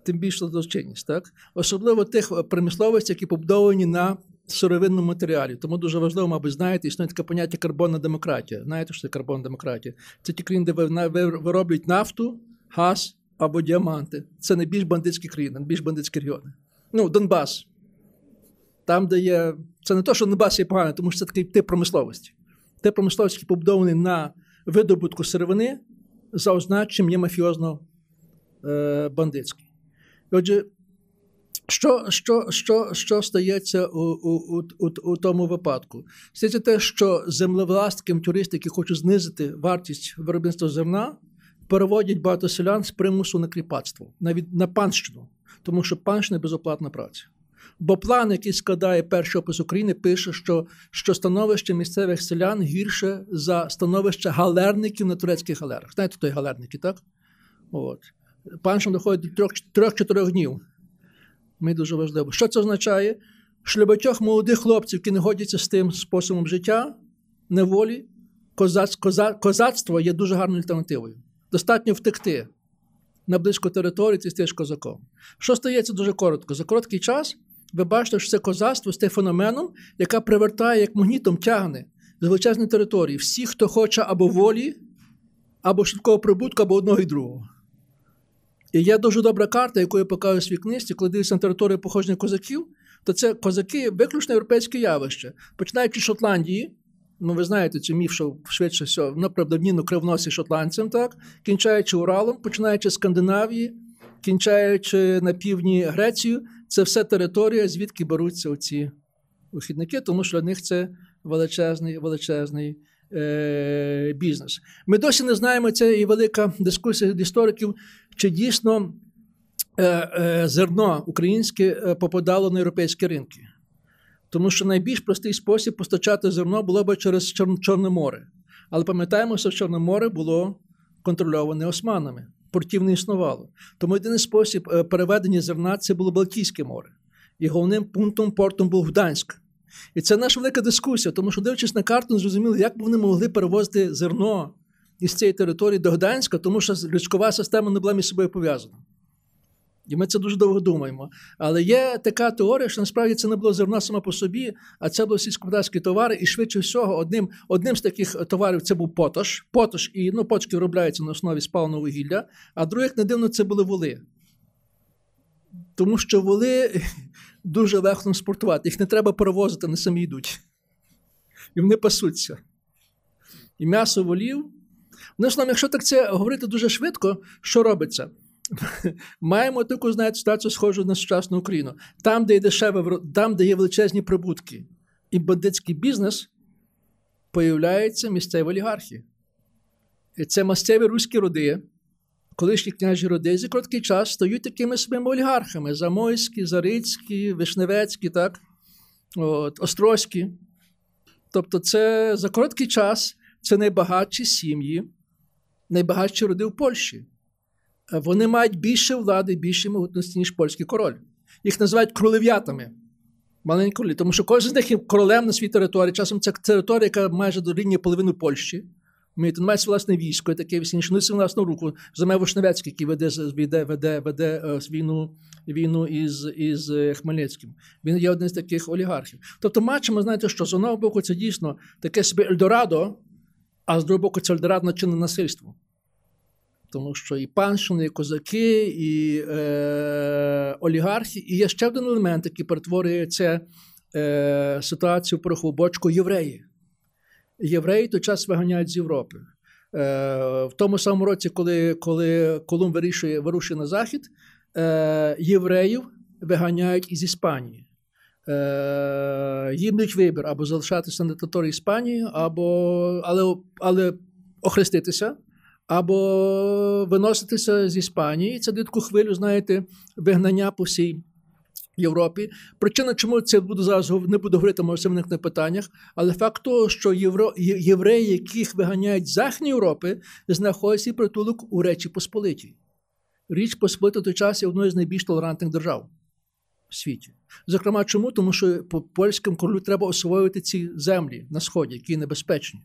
тим більша злочинність. Так? Особливо тих промисловостей, які побудовані на сировинному матеріалі. Тому дуже важливо, мабуть, знаєте, існує таке поняття карбонна демократія. Знаєте, що це карбонна демократія? Це ті країни, де вироблюють нафту, газ або діаманти. Це не більш бандитські країни, не більш бандитські регіони. Ну, Донбас. Там, де є. Це не то, що Донбас є поганий, тому що це такий тип промисловості. Тип промисловості, побудований на видобутку сировини, за означенням є мафіозно е, бандитський. Отже, що що, що, що стається у у, у, у, тому випадку? Стається те, що землевласники, туристи, які хочуть знизити вартість виробництва зерна, переводять багато селян з примусу на кріпацтво, навіть на панщину, тому що панщина безоплатна праця. Бо план, який складає перший опис України, пише, що що становище місцевих селян гірше за становище галерників на турецьких галерах. Знаєте, той галерники, так? От. Панщина доходить до трьох-чотирьох днів. Ми дуже важливо. Що це означає? Що багатьох молодих хлопців, які не годяться з тим способом життя, неволі, козац, коза, козацтво є дуже гарною альтернативою. Достатньо втекти на близько території, ти стаєш козаком. Що стається дуже коротко? За короткий час ви бачите, що це козацтво стає феноменом, яка привертає як магнітом тягне з величезної території. Всі, хто хоче або волі, або швидкого прибутку, або одного і другого. І є дуже добра карта, яку я показую в свій книжці, коли дивишся на територію походження козаків, то це козаки виключно європейське явище. Починаючи з Шотландії, ну ви знаєте, цю міф, що швидше все, ну, правдовніно кривносі шотландцям, так, кінчаючи Уралом, починаючи з Скандинавії, кінчаючи на півдні Грецію, це все територія, звідки беруться оці вихідники, тому що для них це величезний величезний е, бізнес. Ми досі не знаємо, це і велика дискусія від істориків, чи дійсно е, е, зерно українське е, попадало на європейські ринки. Тому що найбільш простий спосіб постачати зерно було б через Чор... Чорне море. Але пам'ятаємо, що Чорне море було контрольоване османами, портів не існувало. Тому єдиний спосіб е, переведення зерна це було Балтійське море. І головним пунктом портом був Гданськ. І це наша велика дискусія, тому що, дивлячись на карту, не зрозуміли, як вони могли перевозити зерно із цієї території до Гданська, тому що річкова система не була між собою пов'язана. І ми це дуже довго думаємо. Але є така теорія, що насправді це не було зерно саме по собі, а це були сільськогосподарські товари. І швидше всього, одним одним з таких товарів це був потош. Потош і ну, почки виробляються на основі спаленого вугілля, а других не дивно це були воли. Тому що воли дуже легко транспортувати. Їх не треба перевозити, вони самі йдуть. І вони пасуться. І м'ясо волів. Ну, словом, якщо так це говорити дуже швидко, що робиться? Маємо таку, знаєте, ситуацію схожу на сучасну Україну. Там, де є дешеве, там, де є величезні прибутки і бандитський бізнес, появляються місцеві олігархи. І це місцеві руські роди, колишні княжі роди, за короткий час стають такими своїми олігархами: Замойські, Зарицькі, Вишневецькі, так? От, Острозькі. Тобто, це за короткий час це найбагатші сім'ї, найбагатші роди в Польщі. Вони мають більше влади, більше могутності, ніж польський король. Їх називають кролев'ятами. Маленькі тому що кожен з них є королем на своїй території. Часом це територія, яка майже дорівнює половину Польщі. Він має власне військо, таке інше. Ну, власну руку. Заме Вишневецький, який веде веде, веде, веде війну війну із із е, Хмельницьким. Він є один з таких олігархів. Тобто, бачимо, знаєте, що з одного боку це дійсно таке собі Ельдорадо, а з другого боку це Ельдорадо начинне насильство. Тому що і панщини, і козаки, і е, олігархи, і є ще один елемент, який перетворює це е, ситуацію порохову бочку євреї євреї той час виганяють з Європи. Е, в тому самому році, коли коли Колумб вирішує вирушує на захід, е, євреїв виганяють із Іспанії. Е, їм дають вибір або залишатися на території Іспанії, або але, але охреститися, або виноситися з Іспанії. Це дає таку хвилю, знаєте, вигнання по всій Європі. Причина, чому це буду зараз не буду говорити може, на питаннях, але факт того, що євро, євреї, яких виганяють з Західної Європи, знаходяться притулок у Речі Посполитій. Річ Посполита в той час є одною з найбільш толерантних держав в світі. Зокрема, чому? Тому що по польському королю треба освоювати ці землі на Сході, які небезпечні.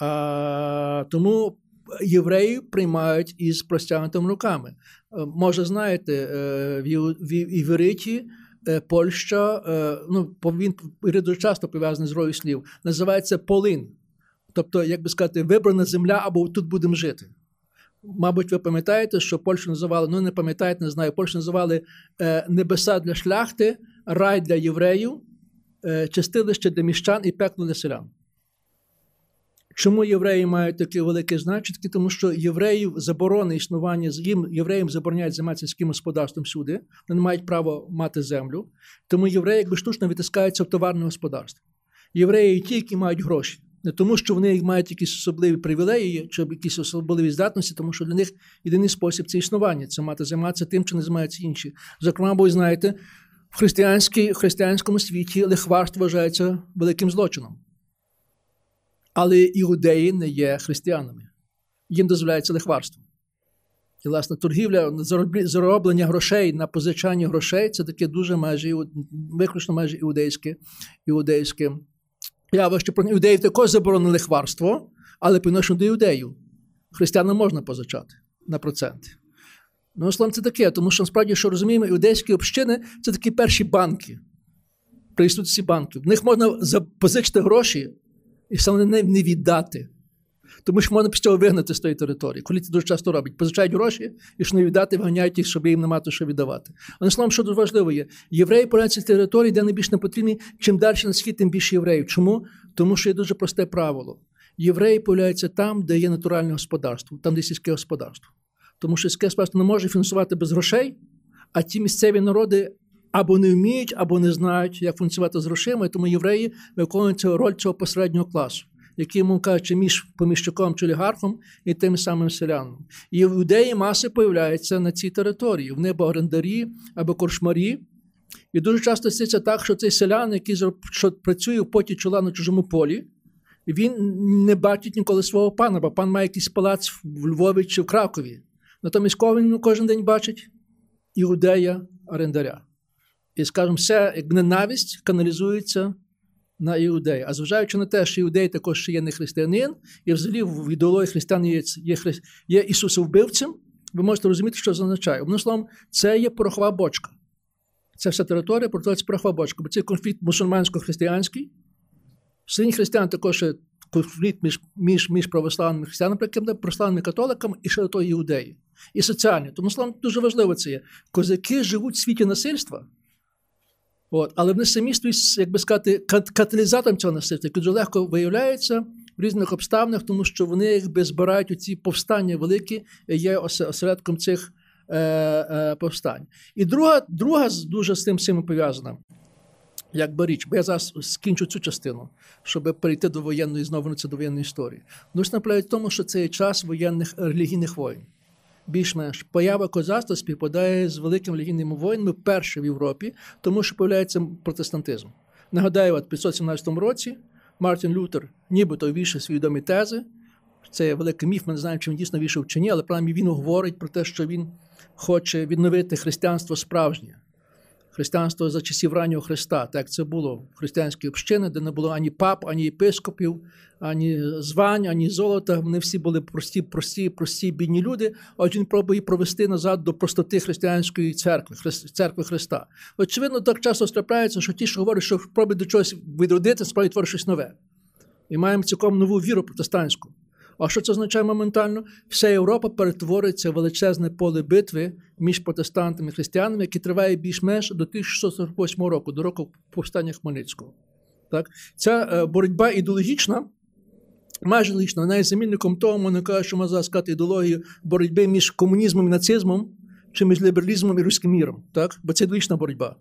А, Тому євреї приймають із простягнутими руками. Е, може, знаєте, е, в Івериті е, Польща, ну він часто пов'язаний з рою слів, називається Полин. Тобто, як би сказати, вибрана земля або тут будемо жити. Мабуть, ви пам'ятаєте, що Польщу називали, ну не пам'ятаєте, не знаю, Польщу називали небеса для шляхти, рай для євреїв, чистилище для міщан і пекло для селян. Чому євреї мають таке велике значення? Тому що євреїв заборони існування їм євреям забороняють займатися сільським господарством всюди, вони не мають права мати землю. Тому євреї якби штучно витискаються в товарне господарство. Євреї ті, які мають гроші. Не тому, що вони мають якісь особливі привілеї чи якісь особливі здатності, тому що для них єдиний спосіб це існування, це мати займатися тим, чи не займаються інші. Зокрема, бо знаєте, в християнському світі лихварство вважається великим злочином. Але іудеї не є християнами. Їм дозволяється лихварство. І, власне, торгівля, зароблення грошей на позичання грошей це таке дуже майже виключно майже іудейське іудейське явище. Про іудеїв також заборонено лихварство, але відношенню до іудеїв. Християнам можна позичати на проценти. Ну, словом, це таке, тому що насправді, що розуміємо, іудейські общини це такі перші банки при історії банків. В них можна запозичити гроші і саме не віддати. Тому що можна після цього вигнати з тої території. Коли це дуже часто роблять. Позичають гроші і що не віддати, вганяють їх, щоб їм не мати що віддавати. Але словом, що дуже важливо є, євреї поляться з території, де найбільш не потрібні, чим далі на схід, тим більше євреїв. Чому? Тому що є дуже просте правило. Євреї появляються там, де є натуральне господарство, там, де сільське господарство. Тому що сільське господарство не може фінансувати без грошей, а ті місцеві народи або не вміють, або не знають, як функціонувати з грошима, тому євреї виконують роль цього посереднього класу, який, мов кажучи, між поміщиком чи олігархом і тим самим селяном. І іудеї маси появляються на цій території. Вони або орендарі, або коршмарі. І дуже часто стається так, що цей селян, який що працює в поті чола на чужому полі, він не бачить ніколи свого пана, бо пан має якийсь палац в Львові чи в Кракові. Натомість кого він кожен день бачить? Іудея орендаря. І, скажімо, вся ненависть каналізується на іудеї. А зважаючи на те, що іудей також ще є не християнин, і взагалі в ідеології християн є, є, є Ісусовбивцем, ви можете розуміти, що це означає. Одним словом, це є порохова бочка. Це вся територія, це порохова бочка, бо це конфлікт мусульмансько-християнський. Серед християн також конфлікт між між, між православними християнами, православними католиками і ще до того іудеї. І соціальні. Тому словом, дуже важливо це є. Козаки живуть в світі насильства. От. Але вони самі як би сказати, каталізатором цього насильства, який дуже легко виявляється в різних обставинах, тому що вони якби збирають оці повстання великі, є осередком цих е, е, повстань. І друга, друга дуже з тим всім пов'язана. Якби річ, бо я зараз скінчу цю частину, щоб перейти до воєнної знову до воєнної історії. Ну, наполягає в тому, що це є час воєнних релігійних воїн більш-менш поява козацтва співпадає з великими релігійними воїнами перше в Європі, тому що появляється протестантизм. Нагадаю, от в 517 році Мартін Лютер нібито ввійшов свої відомі тези. Це великий міф, ми не знаємо, чи він дійсно вийшов чи ні, але принаймні він говорить про те, що він хоче відновити християнство справжнє християнство за часів раннього Христа, так це було в християнській общині, де не було ані пап, ані єпископів, ані звань, ані золота. Вони всі були прості, прості, прості, бідні люди. А він пробує провести назад до простоти християнської церкви, церкви Христа. Очевидно, так часто трапляється, що ті, що говорять, що пробують до чогось відродити, справді творять щось нове. І маємо цілком нову віру протестантську. А що це означає моментально? Вся Європа перетвориться в величезне поле битви між протестантами і християнами, яке триває більш-менш до 1648 року, до року повстання Хмельницького. Так? Ця е, боротьба ідеологічна. Майже логічно, вона є замінником того, можна каже, що можна сказати ідеологію боротьби між комунізмом і нацизмом, чи між лібералізмом і руським міром. Так? Бо це ідеологічна боротьба.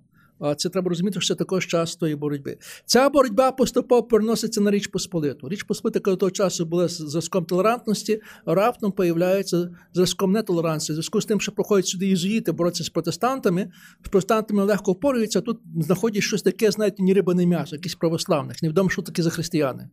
Це треба розуміти, що це також час тої боротьби. Ця боротьба поступово переноситься на Річ Посполиту. Річ Посполита, коли того часу була зразком толерантності, раптом появляється зразком нетолерантності. Зв'язку з тим, що проходять сюди єзуїти, боротися з протестантами, з протестантами легко впорюються, тут знаходять щось таке, знаєте, ні риба, ні м'ясо, якісь православних. Невідомо, що таке за християни.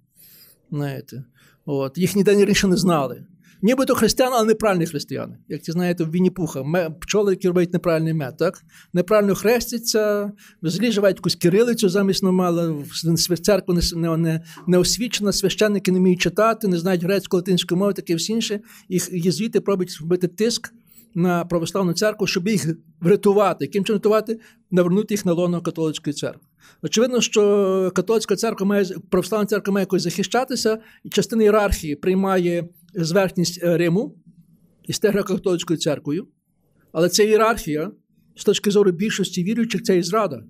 Знаєте. От. Їх ніде раніше не знали. Нібито християни, але неправильні християни. Як ті знаєте, в Вінні Пуха, пчоли, які роблять неправильний мед, так? Неправильно хрестяться, взагалі живуть якусь кирилицю замість нормала, церква не, не, не освічена, священники не вміють читати, не знають грецьку, латинську мову, таке всі інше. І єзуїти пробують робити тиск на православну церкву, щоб їх врятувати. Яким чином рятувати? Навернути їх на лоно католицької церкви. Очевидно, що католицька церква має православна церква має якось захищатися, і частина ієрархії приймає зверхність е, Риму і стегра католицькою церквою. Але ця ієрархія, з точки зору більшості віруючих, це і зрада,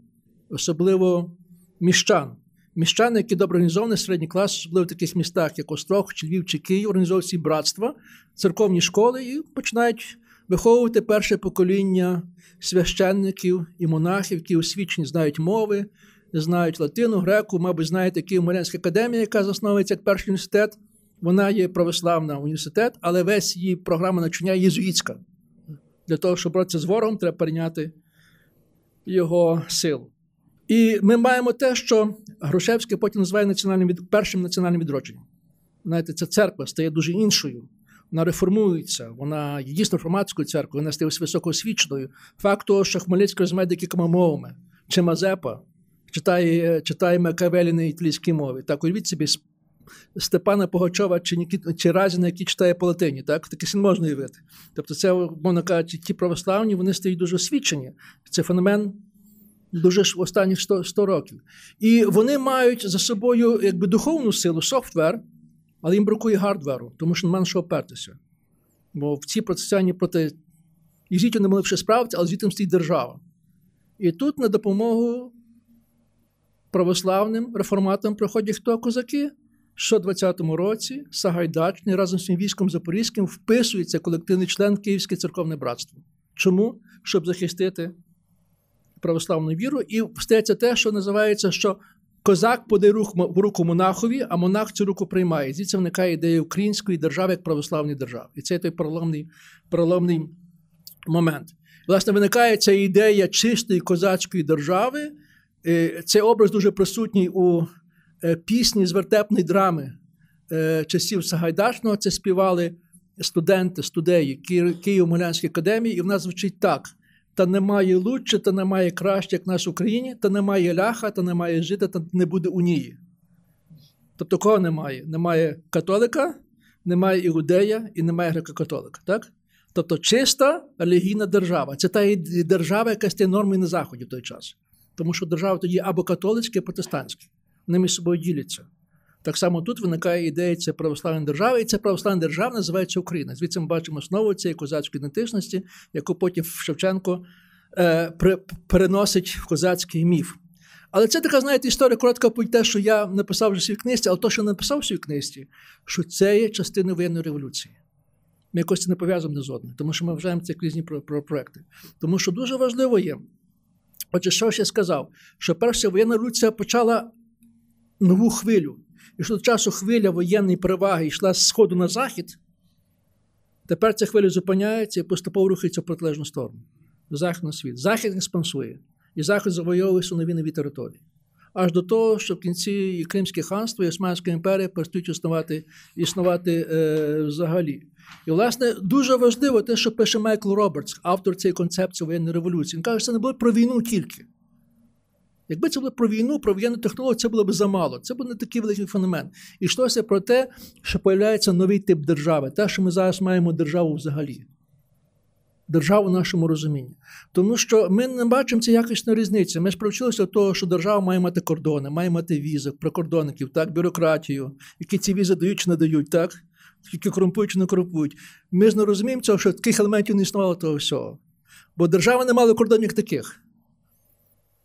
особливо міщан. Міщани, які добре організовані, середній клас, особливо в таких містах, як Острог, чи Львів, чи Київ, організовують братства, церковні школи і починають виховувати перше покоління священників і монахів, які освічені знають мови, знають латину, греку, мабуть, знаєте, Київ-Морянська академія, яка засновується як перший університет. Вона є православна університет, але весь її програма навчання єзуїтська. Для того, щоб боротися з ворогом, треба прийняти його силу. І ми маємо те, що Грушевський потім називає національним першим національним відродженням. Знаєте, ця церква стає дуже іншою. Вона реформується, вона є дійсно реформатською церквою, вона стає високоосвіченою. Факт того, що Хмельницький розмає декількома мовами, чи Мазепа читає читає Макавелі на італійській мові. Так уявіть собі Степана Погачова чи Нікіт, чи Разіна, який читає по латині, так таке син можна уявити. Тобто, це, мовно кажучи, ті православні вони стають дуже освічені. Це феномен дуже ж останніх 100, 100 років. І вони мають за собою якби духовну силу, софтвер, але їм бракує гардверу, тому що немає на опертися. Бо в ці процесуальні проти і звідти не могли ще справитися, але звідти стоїть держава. І тут на допомогу православним реформатам приходять хто козаки? Що в 20-му році Сагайдачний разом з своїм військом Запорізьким вписується колективний член Київське церковне братство. Чому? Щоб захистити православну віру, і стається те, що називається, що козак подає руку монахові, а монах цю руку приймає. Звідси виникає ідея української держави як православної держави. І це той переломний, переломний момент. Власне, виникає ця ідея чистої козацької держави. Е, цей образ дуже присутній у пісні з вертепної драми е, часів Сагайдачного. Це співали студенти, студеї Києво-Могилянської академії, і в нас звучить так: та немає лучше, та немає краще, як в нас в Україні, та немає ляха, та немає жита, та не буде унії. Тобто, кого немає? Немає католика, немає іудея і немає греко-католика. так? Тобто чиста релігійна держава. Це та держава, яка стає нормою на Заході в той час. Тому що держава тоді або католицька, або протестантська. Між собою діляться. Так само тут виникає ідея це православної держави, і ця православна держава називається Україна. Звідси ми бачимо основу цієї козацької ідентичності, яку потім Шевченко е, переносить в козацький міф. Але це така, знаєте, історія коротка про те, що я написав вже в своїй книжці, але то, що написав в своїй книжці, що це є частиною воєнної революції. Ми якось це не пов'язуємо з одним, тому що ми вважаємо це різні про, про проекти. Тому що дуже важливо є. Отже, що ж я сказав? Що перша воєнна революція почала нову хвилю. І що до часу хвиля воєнної переваги йшла з сходу на захід, тепер ця хвиля зупиняється і поступово рухається в протилежну сторону. В західний світ. Захід експансує, і захід завойовує нові нові території аж до того, що в кінці і Кримське ханство і Османська імперія перестають існувати існувати е, взагалі. І, власне, дуже важливо те, що пише Майкл Робертс, автор цієї концепції воєнної революції. Він каже, що це не було про війну тільки. Якби це було про війну, про воєнну технологію, це було б замало. Це був не такий великий феномен. І йшлося про те, що з'являється новий тип держави, те, що ми зараз маємо державу взагалі державу в нашому розумінні. Тому що ми не бачимо цієї якісної різниці. Ми ж привчилися до того, що держава має мати кордони, має мати візи, прикордонників, так, бюрократію, які ці візи дають чи не дають, так? Які корумпують чи не корумпують. Ми ж не розуміємо цього, що таких елементів не існувало того всього. Бо держава не мала кордонів таких.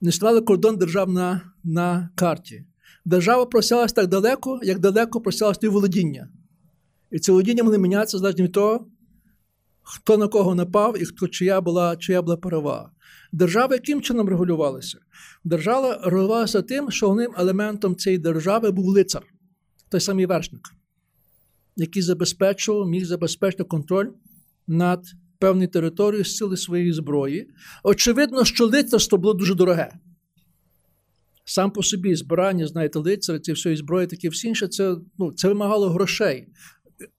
Не існували кордон держав на, на карті. Держава просялася так далеко, як далеко просялася і володіння. І це володіння може мінятися залежно від того, хто на кого напав і хто чия була чия була перевага. Держава яким чином регулювалася? Держава регулювалася тим, що головним елементом цієї держави був лицар, той самий вершник, який забезпечував, міг забезпечити контроль над певною територією з сили своєї зброї. Очевидно, що лицарство було дуже дороге. Сам по собі збирання, знаєте, лицаря, ці всієї зброї, таке всі інше, це ну, це вимагало грошей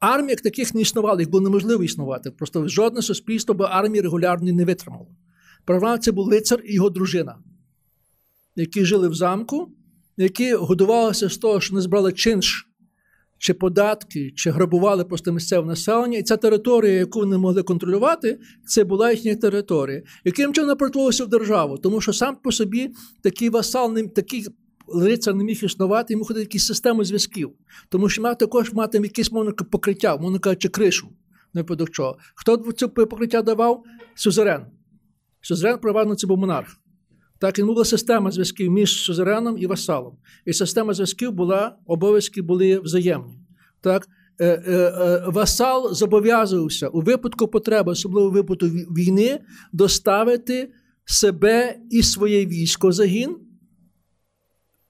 армій як таких не існувало, їх було неможливо існувати. Просто жодне суспільство би армії регулярної не витримало. Правда, це був лицар і його дружина, які жили в замку, які годувалися з того, що не збрали чинш чи податки, чи грабували просто місцеве населення. І ця територія, яку вони могли контролювати, це була їхня територія. Яким чином перетворилося в державу? Тому що сам по собі такий васал, такий лицар не міг існувати, йому ходити якісь системи зв'язків. Тому що мав також мати якесь мовне покриття, мовно кажучи, кришу. Не випадок чого. Хто це покриття давав? Сюзерен. Сюзерен, переважно, це був монарх. Так, і була система зв'язків між сюзереном і васалом. І система зв'язків була, обов'язки були взаємні. Так, е, е, е, Васал зобов'язувався у випадку потреби, особливо у випадку війни, доставити себе і своє військо загін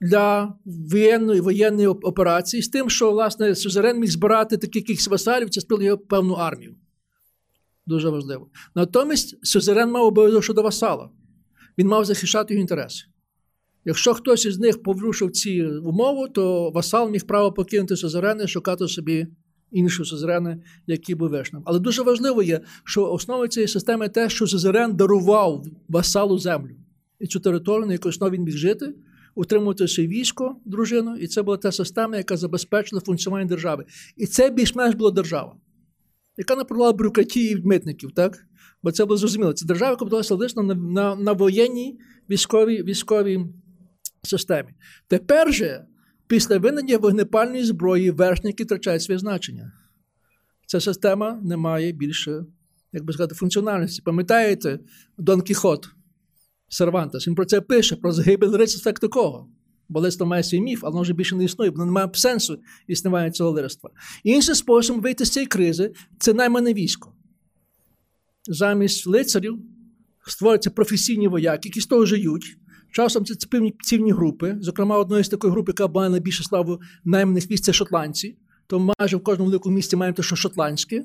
для воєнної воєнної операції з тим, що власне Сюзерен міг збирати таких васалів, це спили його певну армію. Дуже важливо. Натомість Сюзерен мав обов'язок щодо васала. Він мав захищати його інтереси. Якщо хтось із них порушив ці умови, то васал міг право покинути Сюзерена і шукати собі інші Сюзерени, які був вишним. Але дуже важливо є, що основою цієї системи те, що Сюзерен дарував васалу землю і цю територію, на якій основі він міг жити утримувати своє військо, дружину, і це була та система, яка забезпечила функціонування держави. І це більш-менш була держава, яка направляла бюрократії і митників, так? Бо це було зрозуміло. Це держава, яка будувалася лише на, на, на воєнній військовій військовій системі. Тепер же, після винення вогнепальної зброї, вершники втрачають своє значення. Ця система не має більше, як би сказати, функціональності. Пам'ятаєте, Дон Кіхот Сервантес, він про це пише, про загибель рицарства як такого. Бо листво має свій міф, але воно вже більше не існує, бо немає сенсу існування цього листва. Інший спосіб вийти з цієї кризи це наймане військо. Замість лицарів створюються професійні вояки, які з того живуть. Часом це певні цивні групи. Зокрема, одною з таких груп, яка має найбільше славу найманих військ, це шотландці. Тому майже в кожному великому місті маємо те, що шотландське.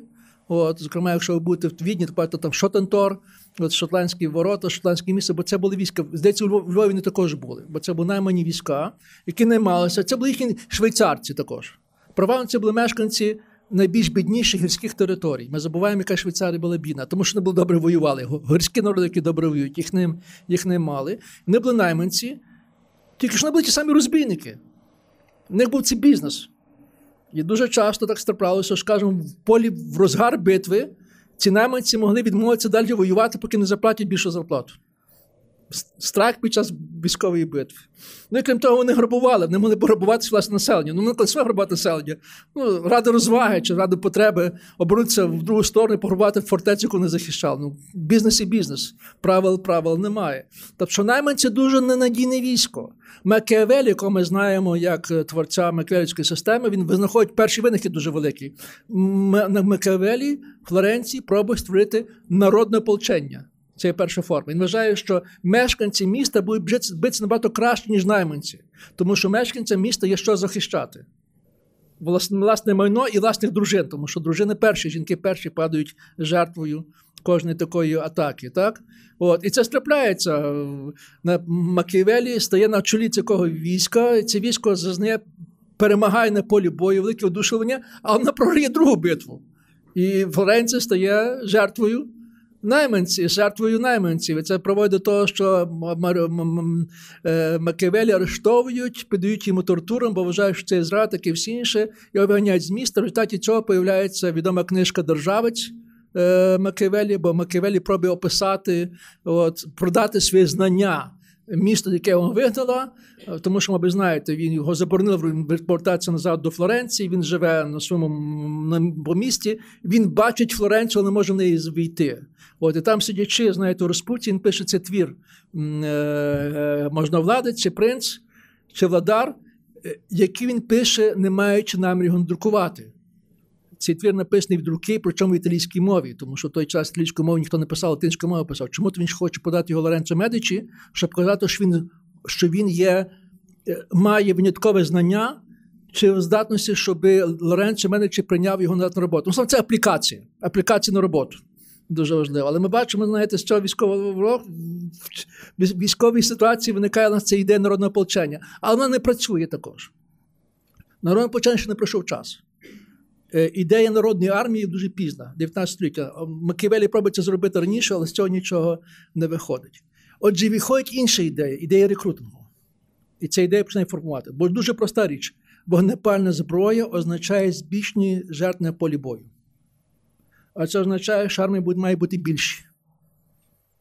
От, Зокрема, якщо ви будете в Відні, то бачите там Шотентор, от шотландські ворота, шотландське місце, бо це були війська. Здається, у Львові вони також були, бо це були наймані війська, які наймалися. Це були їхні швейцарці також. Права це були мешканці найбільш бідніших гірських територій. Ми забуваємо, яка Швейцарія була бідна, тому що вони були добре воювали. Гірські народи, які добре воюють, їх не, їх не мали. Вони були найманці, тільки що вони були ті самі розбійники. У них був цей бізнес. І дуже часто так страплялося, що, скажімо, в полі в розгар битви ці найманці могли відмовитися далі воювати, поки не заплатять більшу зарплату. Страх під час військової битви. Ну і крім того, вони грабували, вони могли пограбувати власне населення. Ну, коли своє грабувати населення. Ну, ради розваги чи ради потреби обернутися в другу сторону і пограбувати фортецю, яку не захищав. Ну, бізнес і бізнес. Правил правил немає. Тобто, найманці дуже ненадійне військо. Макіавелі, якого ми знаємо як творця Макіавельської системи, він знаходить перший винахід дуже великий. На Макіавелі, Флоренції пробує створити народне ополчення. Це є перша форма. Він вважає, що мешканці міста будуть битися набагато краще, ніж найманці, тому що мешканцям міста є що захищати. Власне майно і власних дружин, тому що дружини перші, жінки перші падають жертвою кожної такої атаки. так? От. І це страпляється. На Макіавелі стає на чолі цього війська, і це військо зазнає, перемагає на полі бою, велике одушевлення, але вона програє другу битву. І Флоренція стає жертвою найманці, жертвою найманців. І це проводить до того, що е, Макевелі арештовують, піддають йому тортурам, бо вважають, що це зрад, і всі інше. його виганяють з міста. В результаті цього появляється відома книжка Державець. Е, Макевелі, бо Макевелі пробує описати, от, продати свої знання місто, яке його вигнало, е, тому що, мабуть, знаєте, він його заборонив повертатися назад до Флоренції. Він живе на своєму місті. Він бачить Флоренцію, але не може в неї війти. От і там, сидячи, знаєте, у Розпуті, він пише цей твір е, е, можновладець, чи принц, чи владар, який він пише, не маючи намір його друкувати. Цей твір написаний в друки, причому в італійській мові, тому що в той час італійською мовою ніхто не писав, латинською мовою писав. Чому то він хоче подати його Лоренцо Медичі, щоб показати, що він що він є, е, має виняткове знання чи здатності, щоб Лоренцо Медичі прийняв його на роботу. Ну, це аплікація, аплікація на роботу. Дуже важливо. Але ми бачимо, знаєте, з цього військового в військовій ситуації виникає у нас ця ідея народного ополчення. Але вона не працює також. Народне ополчення ще не пройшов час. Е, ідея народної армії дуже пізна, 19 століття. Маківелі пробує це зробити раніше, але з цього нічого не виходить. Отже, виходить інша ідея ідея рекрутингу. І ця ідея починає формувати. Бо дуже проста річ: вогнепальна зброя означає збільшені жертви на полі бою. А це означає, що армії має бути більші.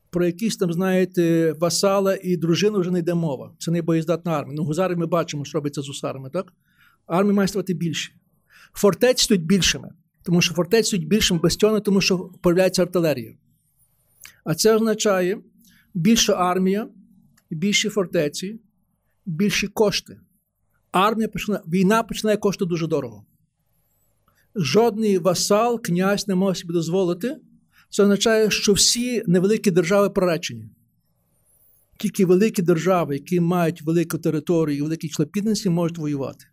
Про якісь там, знаєте, васала і дружину вже не йде мова. Це не боєздатна армія. Ну, гузари ми бачимо, що робиться з усарами, так? Армії має ставати більші. Фортець стають більшими, тому що фортець стають більшими цього, тому що появляється артилерія. А це означає більша армія, більші фортеці, більші кошти. Армія починає, Війна починає коштувати дуже дорого. Жодний васал, князь не може собі дозволити. Це означає, що всі невеликі держави проречені. Тільки великі держави, які мають велику територію і великі члопідності, можуть воювати.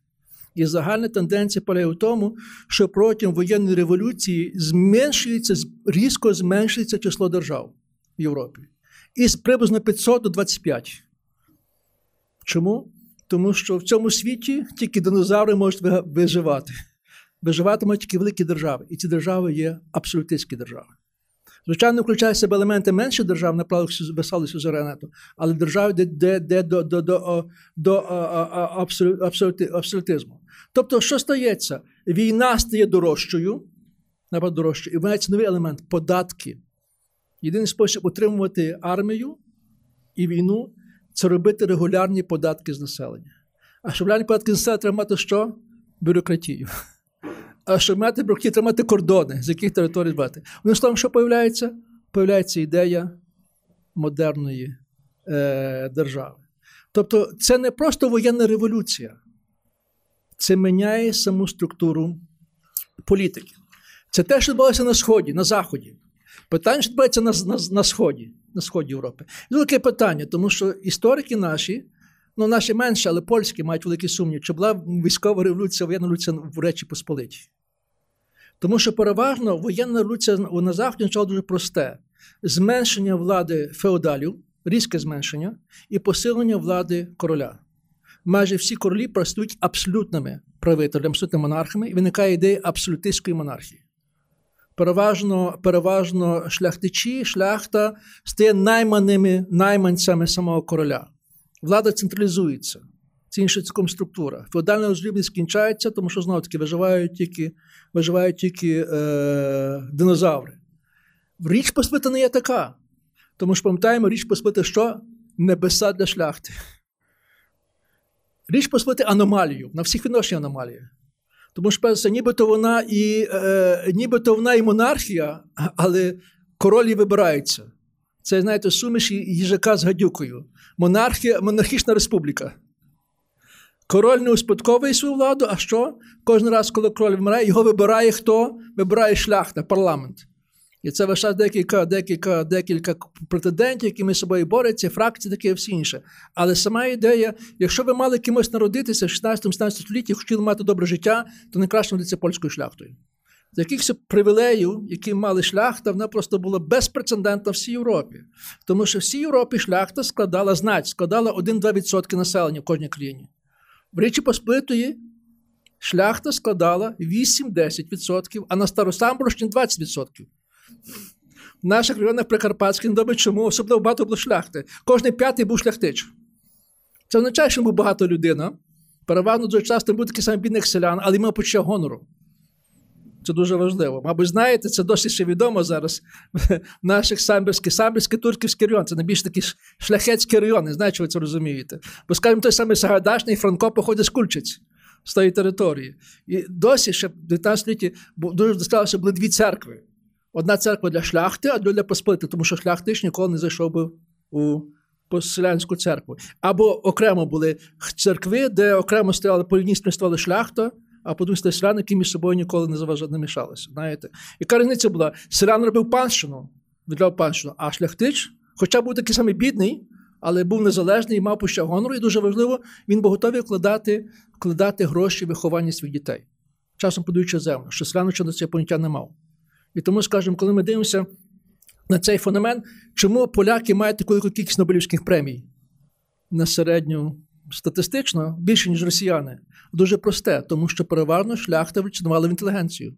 І загальна тенденція полягає в тому, що протягом воєнної революції зменшується, різко зменшується число держав в Європі. Із приблизно 500 до 25. Чому? Тому що в цьому світі тільки динозаври можуть виживати. Виживатимуть тільки великі держави. І ці держави є абсолютистські держави. Звичайно, включає себе елементи менші держав, направили весали сюзеренету, але держави, де де, де до до, до, до абсолютизму. Тобто, що стається? Війна стає дорожчою, набагато дорожчою, і виявляється новий елемент податки. Єдиний спосіб утримувати армію і війну це робити регулярні податки з населення. А щоб регулярні податки з населення треба мати що? Бюрократію. А щоб мати бюрократію, треба мати кордони, з яких територій брати. Вони словом, що появляється? Появляється ідея модерної е, держави. Тобто, це не просто воєнна революція, це міняє саму структуру політики. Це те, що відбувається на Сході, на Заході. Питання, що відбувається на на, на Сході на Сході Європи. І велике питання, тому що історики наші, ну наші менше, але польські мають великі сумніви, чи була військова революція, воєнна революція в Речі Посполитій. Тому що переважно воєнна революція на Заході почала дуже просте: зменшення влади феодалів, різке зменшення, і посилення влади короля. Майже всі королі працюють абсолютними правителями, абсолютними монархами, і виникає ідея абсолютистської монархії переважно переважно шляхтичі, шляхта стає найманими найманцями самого короля. Влада централізується. Це інша цілком структура. Феодальна розрібність скінчається, тому що знову таки виживають тільки виживають тільки е, динозаври. Річ Посполита не є така. Тому що пам'ятаємо, річ Посполита що? Небеса для шляхти. Річ Посполита аномалію. На всіх відношеннях аномалія. Тому що перше, нібито вона і е, нібито вона і монархія, але королі вибираються. Це, знаєте, суміш їжака з гадюкою. Монархія, Монархічна республіка. Король не успадковує свою владу, а що? Кожен раз, коли король вмирає, його вибирає хто? Вибирає шляхта, парламент. І це вище декілька декілька, декілька претендентів, які між собою борються, фракції, таке і всі інше. Але сама ідея, якщо ви мали кимось народитися в 16-17 столітті, хотіли мати добре життя, то найкраще родитися польською шляхтою. З якихось привілеїв, які мали шляхта, вона просто була безпрецедентна в всій Європі. Тому що в всій Європі шляхта складала знать, складала 1-2% населення в кожній країні. В Річі Посполитої шляхта складала 8-10%, а на Старосамборщині 20%. В наших районах Прикарпатських не чому особливо багато було шляхти. Кожний п'ятий був шляхтич. Це означає, що був багато людина. Переважно дуже часто був такий самий бідний селян, але мав почуття гонору. Це дуже важливо. Мабуть, знаєте, це досить ще відомо зараз в наших самбірських, самбірський турківський район. Це найбільш такі шляхетські райони. Знаю, що ви це розумієте. Бо, скажімо, той самий Сагайдачний Франко походить з Кульчиць з тої території. І досі ще в 19 столітті дуже досталося були дві церкви. Одна церква для шляхти, а для посполити, тому що шляхтич ніколи не зайшов би у поселянську церкву. Або окремо були церкви, де окремо стояли по одній стояли шляхта, а по другій селяни, які між собою ніколи не мішалися. Знаєте? Яка різниця була? Селян робив панщину, віддав панщину, а шляхтич, хоча був такий самий бідний, але був незалежний і мав пуща гонору, і дуже важливо, він був готовий вкладати вкладати гроші в виховання своїх дітей, часом подаючи землю, що селян до цього поняття не мав. І тому, скажімо, коли ми дивимося на цей феномен, чому поляки мають таку кількість Нобелівських премій на середню статистично більше, ніж росіяни, дуже просте, тому що переважно шляхта вчинували в інтелігенцію.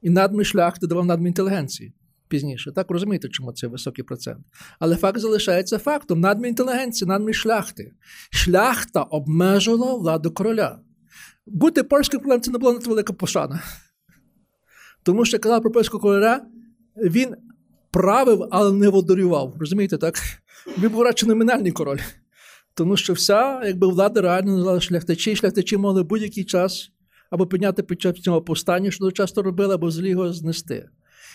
І надмір шляхти давав надмір інтелігенції пізніше. Так розумієте, чому це високий процент. Але факт залишається фактом: надмір інтелігенції, надмір шляхти. Шляхта обмежувала владу короля. Бути польським королем це не була надто велика пошана. Тому що казав про польського короля, він правив, але не володарював. Розумієте, так? Він був радше номінальний король. Тому що вся якби влада реально називала шляхтичі, шляхтичі могли будь-який час або підняти під час цього повстання, що дуже часто робили, або злі його знести.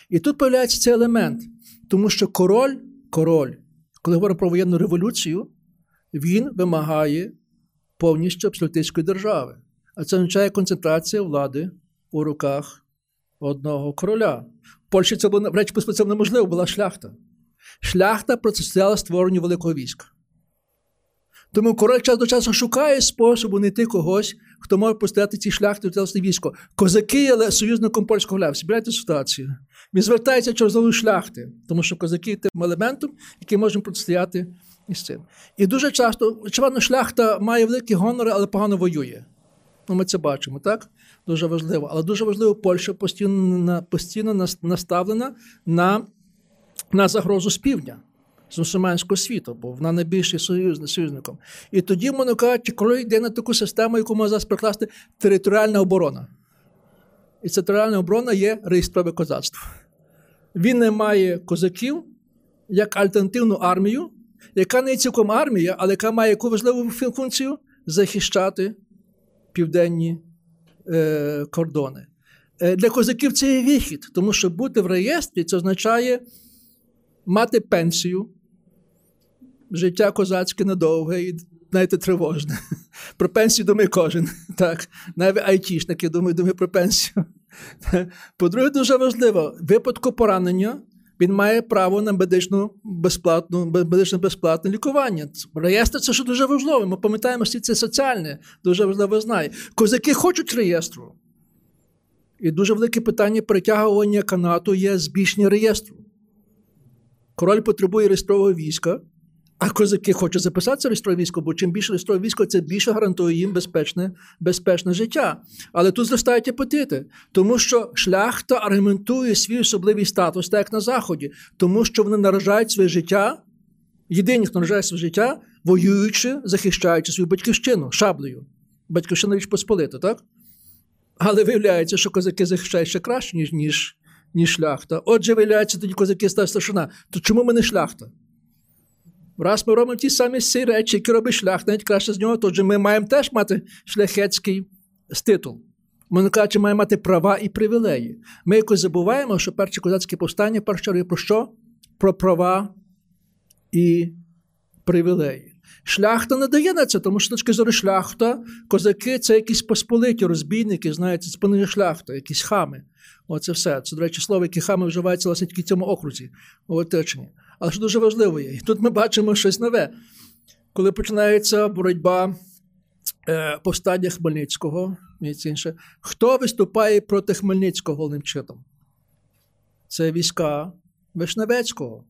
І тут з'являється цей елемент, тому що король, король, коли говоримо про воєнну революцію, він вимагає повністю абсолютистської держави. А це означає концентрація влади у руках одного короля. В Польщі це було речі це неможливо, була шляхта. Шляхта протистояла створенню великого війська. Тому король час до часу шукає способу знайти когось, хто може постояти цій шляхті в військо. Козаки є союзником польського ля. Збирайте ситуацію. Він звертається через золу шляхти, тому що козаки є тим елементом, який може протистояти із цим. І дуже часто, очевидно, шляхта має великі гонори, але погано воює. Ну, Ми це бачимо, так? Дуже важливо. Але дуже важливо, Польща постійно постійно наставлена на на загрозу з півдня, з мусульманського світу, бо вона найбільший союз, союзником. І тоді воно кажуть, коли йде на таку систему, яку можна зараз прикласти територіальна оборона. І ця територіальна оборона є реєстрове козацтво. Він не має козаків як альтернативну армію, яка не є цілком армія, але яка має яку важливу функцію захищати південні е, кордони. Е, Для козаків це є вихід, тому що бути в реєстрі це означає мати пенсію, життя козацьке недовге і знаєте, тривожне. Про пенсію думає кожен. Так. Навіть айтішники думають, думає про пенсію. По-друге, дуже важливо, випадку поранення він має право на медичну безплатну, медичне безплатне лікування. Реєстр це що дуже важливо. Ми пам'ятаємо, що це соціальне, дуже важливо знає. Козаки хочуть реєстру. І дуже велике питання притягування канату є збільшення реєстру. Король потребує реєстрового війська, а козаки хочуть записатися в реєстрове військо, бо чим більше реєстрове військо, це більше гарантує їм безпечне безпечне життя. Але тут зростають апетити, тому що шляхта аргументує свій особливий статус, так як на Заході, тому що вони наражають своє життя, єдині, хто наражає своє життя, воюючи, захищаючи свою батьківщину шаблею. Батьківщина річ посполита, так? Але виявляється, що козаки захищають ще краще, ніж ніж, ніж шляхта. Отже, виявляється, тоді козаки стають старшина. То чому ми не шляхта? Раз ми робимо ті самі ці речі, які робить шлях, навіть краще з нього, тож ми маємо теж мати шляхетський титул. Ми кажучи, маємо мати права і привілеї. Ми якось забуваємо, що перші козацькі повстання перше про що? Про права і привілеї. Шляхта не дає на це, тому що точки зору шляхта, козаки це якісь посполиті розбійники, знаєте, це пониження шляхта, якісь хами. Оце все. Це, до речі, слово, які хами вживаються власне тільки в цьому окрузі, в оточенні. Але що дуже важливо є. І тут ми бачимо щось нове. Коли починається боротьба е, повстання Хмельницького, інше, хто виступає проти Хмельницького головним чином? Це війська Вишневецького.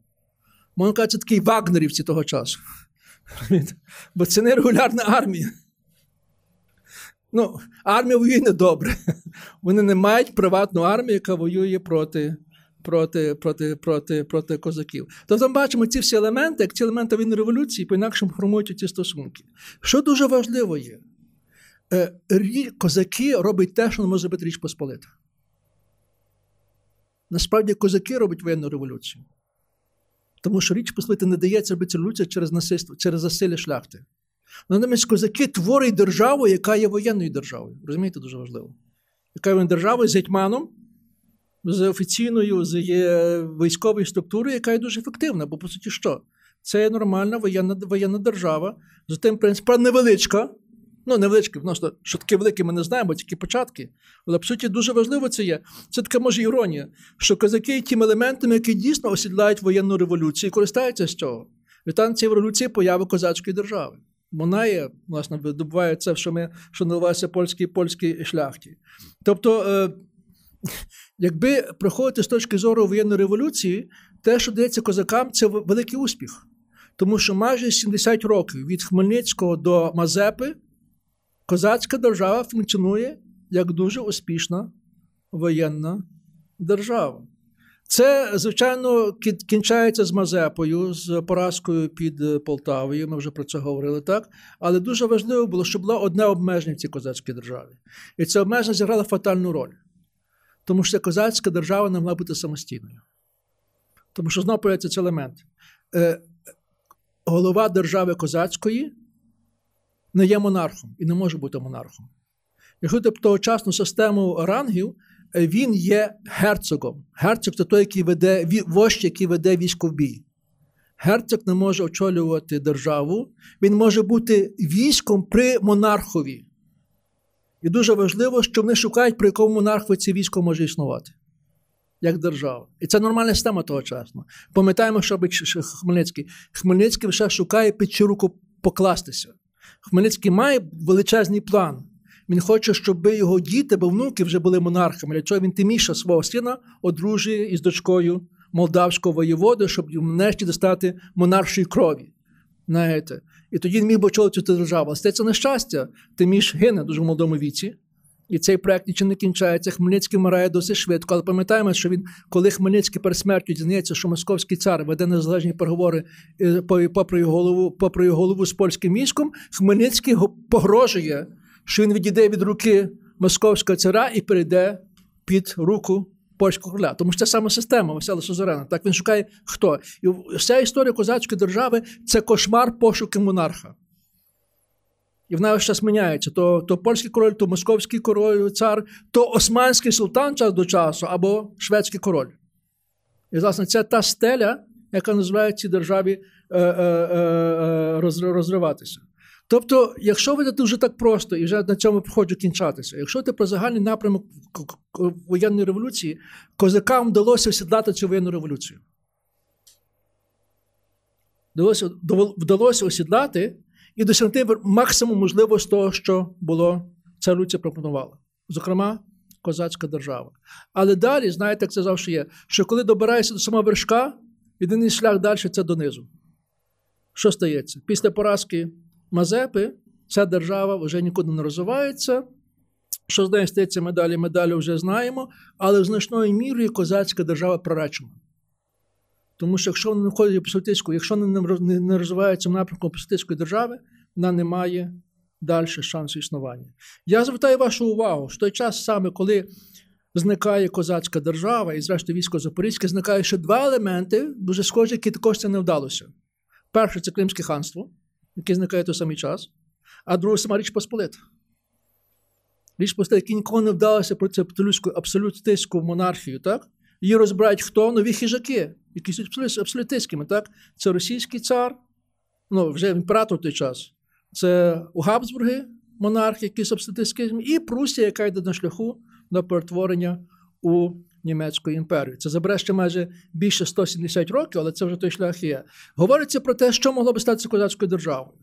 Можна казати, це такий вагнерівці того часу. Бо це не регулярна армія. Ну, армія воює недобре. Вони не мають приватну армію, яка воює проти проти проти, проти, проти козаків. Тобто ми бачимо ці всі елементи, як ці елементи війни революції, по-інакшому формують ці стосунки. Що дуже важливо є, е, козаки роблять те, що не може зробити Річ Посполита. Насправді, козаки роблять воєнну революцію. Тому що Річ Посполита не дається робити революція через насильство, через засилля шляхти. Натомість козаки творять державу, яка є воєнною державою. Розумієте, дуже важливо. Яка є державою з гетьманом, з офіційною з військовою структурою, яка є дуже ефективна. Бо, по суті, що? Це є нормальна воєнна воєнна держава, з тим принципом невеличка. Ну, невеличка, відносно, що таке велике, ми не знаємо, тільки початки. Але, по суті, дуже важливо це є. Це така може іронія, що козаки є тим елементами, які дійсно осідлають воєнну революцію і користаються з цього. Від цієї революції появи козацької держави. Вона є, власне, видобуває це, що ми що називається польській польській шляхті. Тобто, е, якби приходити з точки зору воєнної революції, те, що дається козакам, це великий успіх. Тому що майже 70 років від Хмельницького до Мазепи козацька держава функціонує як дуже успішна воєнна держава. Це, звичайно, кінчається з Мазепою, з поразкою під Полтавою. Ми вже про це говорили так. Але дуже важливо було, щоб було одне обмеження в цій козацькій державі. І це обмеження зіграло фатальну роль. Тому що козацька держава не могла бути самостійною. Тому що знову появиться цей елемент. Е, голова держави козацької не є монархом і не може бути монархом. Якщо ти тогочасну систему рангів, е, він є герцогом. Герцог це той, який веде вождь, який веде військо в бій. Герцог не може очолювати державу, він може бути військом при монархові. І дуже важливо, що вони шукають, при якому монарху це військо може існувати, як держава. І це нормальна система тогочасно. Пам'ятаємо, що Хмельницький. Хмельницький ще шукає під чию руку покластися. Хмельницький має величезний план. Він хоче, щоб його діти, або внуки вже були монархами. Для чого він тиміша свого сина одружує із дочкою молдавського воєводи, щоб нарешті достати монаршої крові. Знаєте? І тоді він міг би очолити цю державу. Але це нещастя. Тиміш гине дуже в молодому віці. І цей проект нічим не кінчається. Хмельницький вмирає досить швидко. Але пам'ятаємо, що він, коли Хмельницький перед смертю дізнається, що московський цар веде незалежні переговори е, попри його голову, попри його голову з польським військом, Хмельницький погрожує, що він відійде від руки московського цара і перейде під руку польського короля. Тому що це саме система Васила Сузерена. Так він шукає хто. І вся історія козацької держави це кошмар пошуки монарха. І вона час міняється: то то польський король, то московський король, цар, то османський султан час до часу, або шведський король. І, власне, це та стеля, яка дозволяє цій державі е, е, е, розриватися. Тобто, якщо ви дуже так просто, і вже на цьому хочу кінчатися, якщо ти про загальний напрямок воєнної революції, козакам вдалося осідлати цю воєнну революцію. Вдалося, вдалося осідлати і досягти максимум можливо з того, що було ця революція пропонувала. Зокрема, козацька держава. Але далі, знаєте, як це завжди є, що коли добираєшся до самого вершка, єдиний шлях далі це донизу. Що стається? Після поразки Мазепи ця держава вже нікуди не розвивається. Що з нею стається медалі, медалі вже знаємо, але значною мірою козацька держава проречена. Тому що якщо вона не входить в абсолютистську, якщо вона не, розвивається в напрямку абсолютистської держави, вона не має далі шансу існування. Я звертаю вашу увагу, що той час саме, коли зникає козацька держава, і, зрештою, військо Запорізьке, зникає ще два елементи, дуже схожі, які також це не вдалося. Перше це Кримське ханство, яке зникає той самий час, а друге сама Річ Посполита. Річ Посполита, який ніколи не вдалося проти абсолютистську монархію, так? Її розбирають хто? Нові хижаки, які са абсолютистськими, так? Це російський цар, ну, вже імператор в той час. Це Габсбурги, монарх, який абсолютистським, і Прусія, яка йде на шляху до перетворення у Німецьку імперію. Це забере ще майже більше 170 років, але це вже той шлях є. Говориться про те, що могло би статися козацькою державою.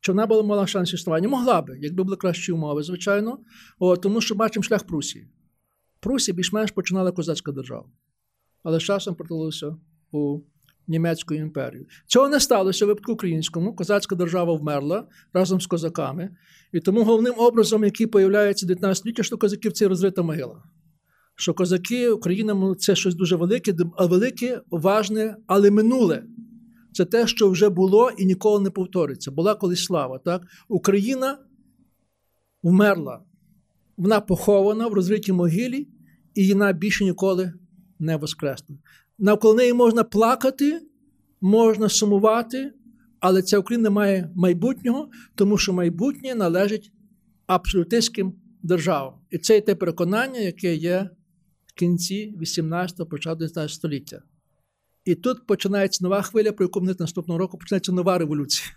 Чи вона була мала шанс існування? Могла би, якби були кращі умови, звичайно. О, тому що бачимо шлях Прусії. Прусія більш-менш починала козацька держава, але з часом притулилася у Німецьку імперію. Цього не сталося в випадку українському. Козацька держава вмерла разом з козаками. І тому головним образом, який появляється в 19 столітті, що козаків це розрита могила. Що козаки, Україна це щось дуже велике, велике, важне, але минуле. Це те, що вже було і ніколи не повториться. Була колись слава. Так? Україна вмерла. Вона похована в розритій могилі, і вона більше ніколи не воскресне. Навколо неї можна плакати, можна сумувати, але ця Україна має майбутнього, тому що майбутнє належить абсолютистським державам. І це є те переконання, яке є кінці 18-го, початку 19 століття. І тут починається нова хвиля, про яку ми наступного року починається нова революція.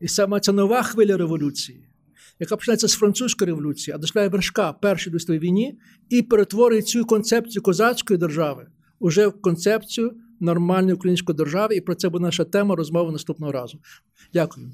І саме ця нова хвиля революції, яка починається з французької революції, а дослідає вершка Першій світовій війні і перетворює цю концепцію козацької держави уже в концепцію нормальної української держави, і про це буде наша тема розмови наступного разу. Дякую.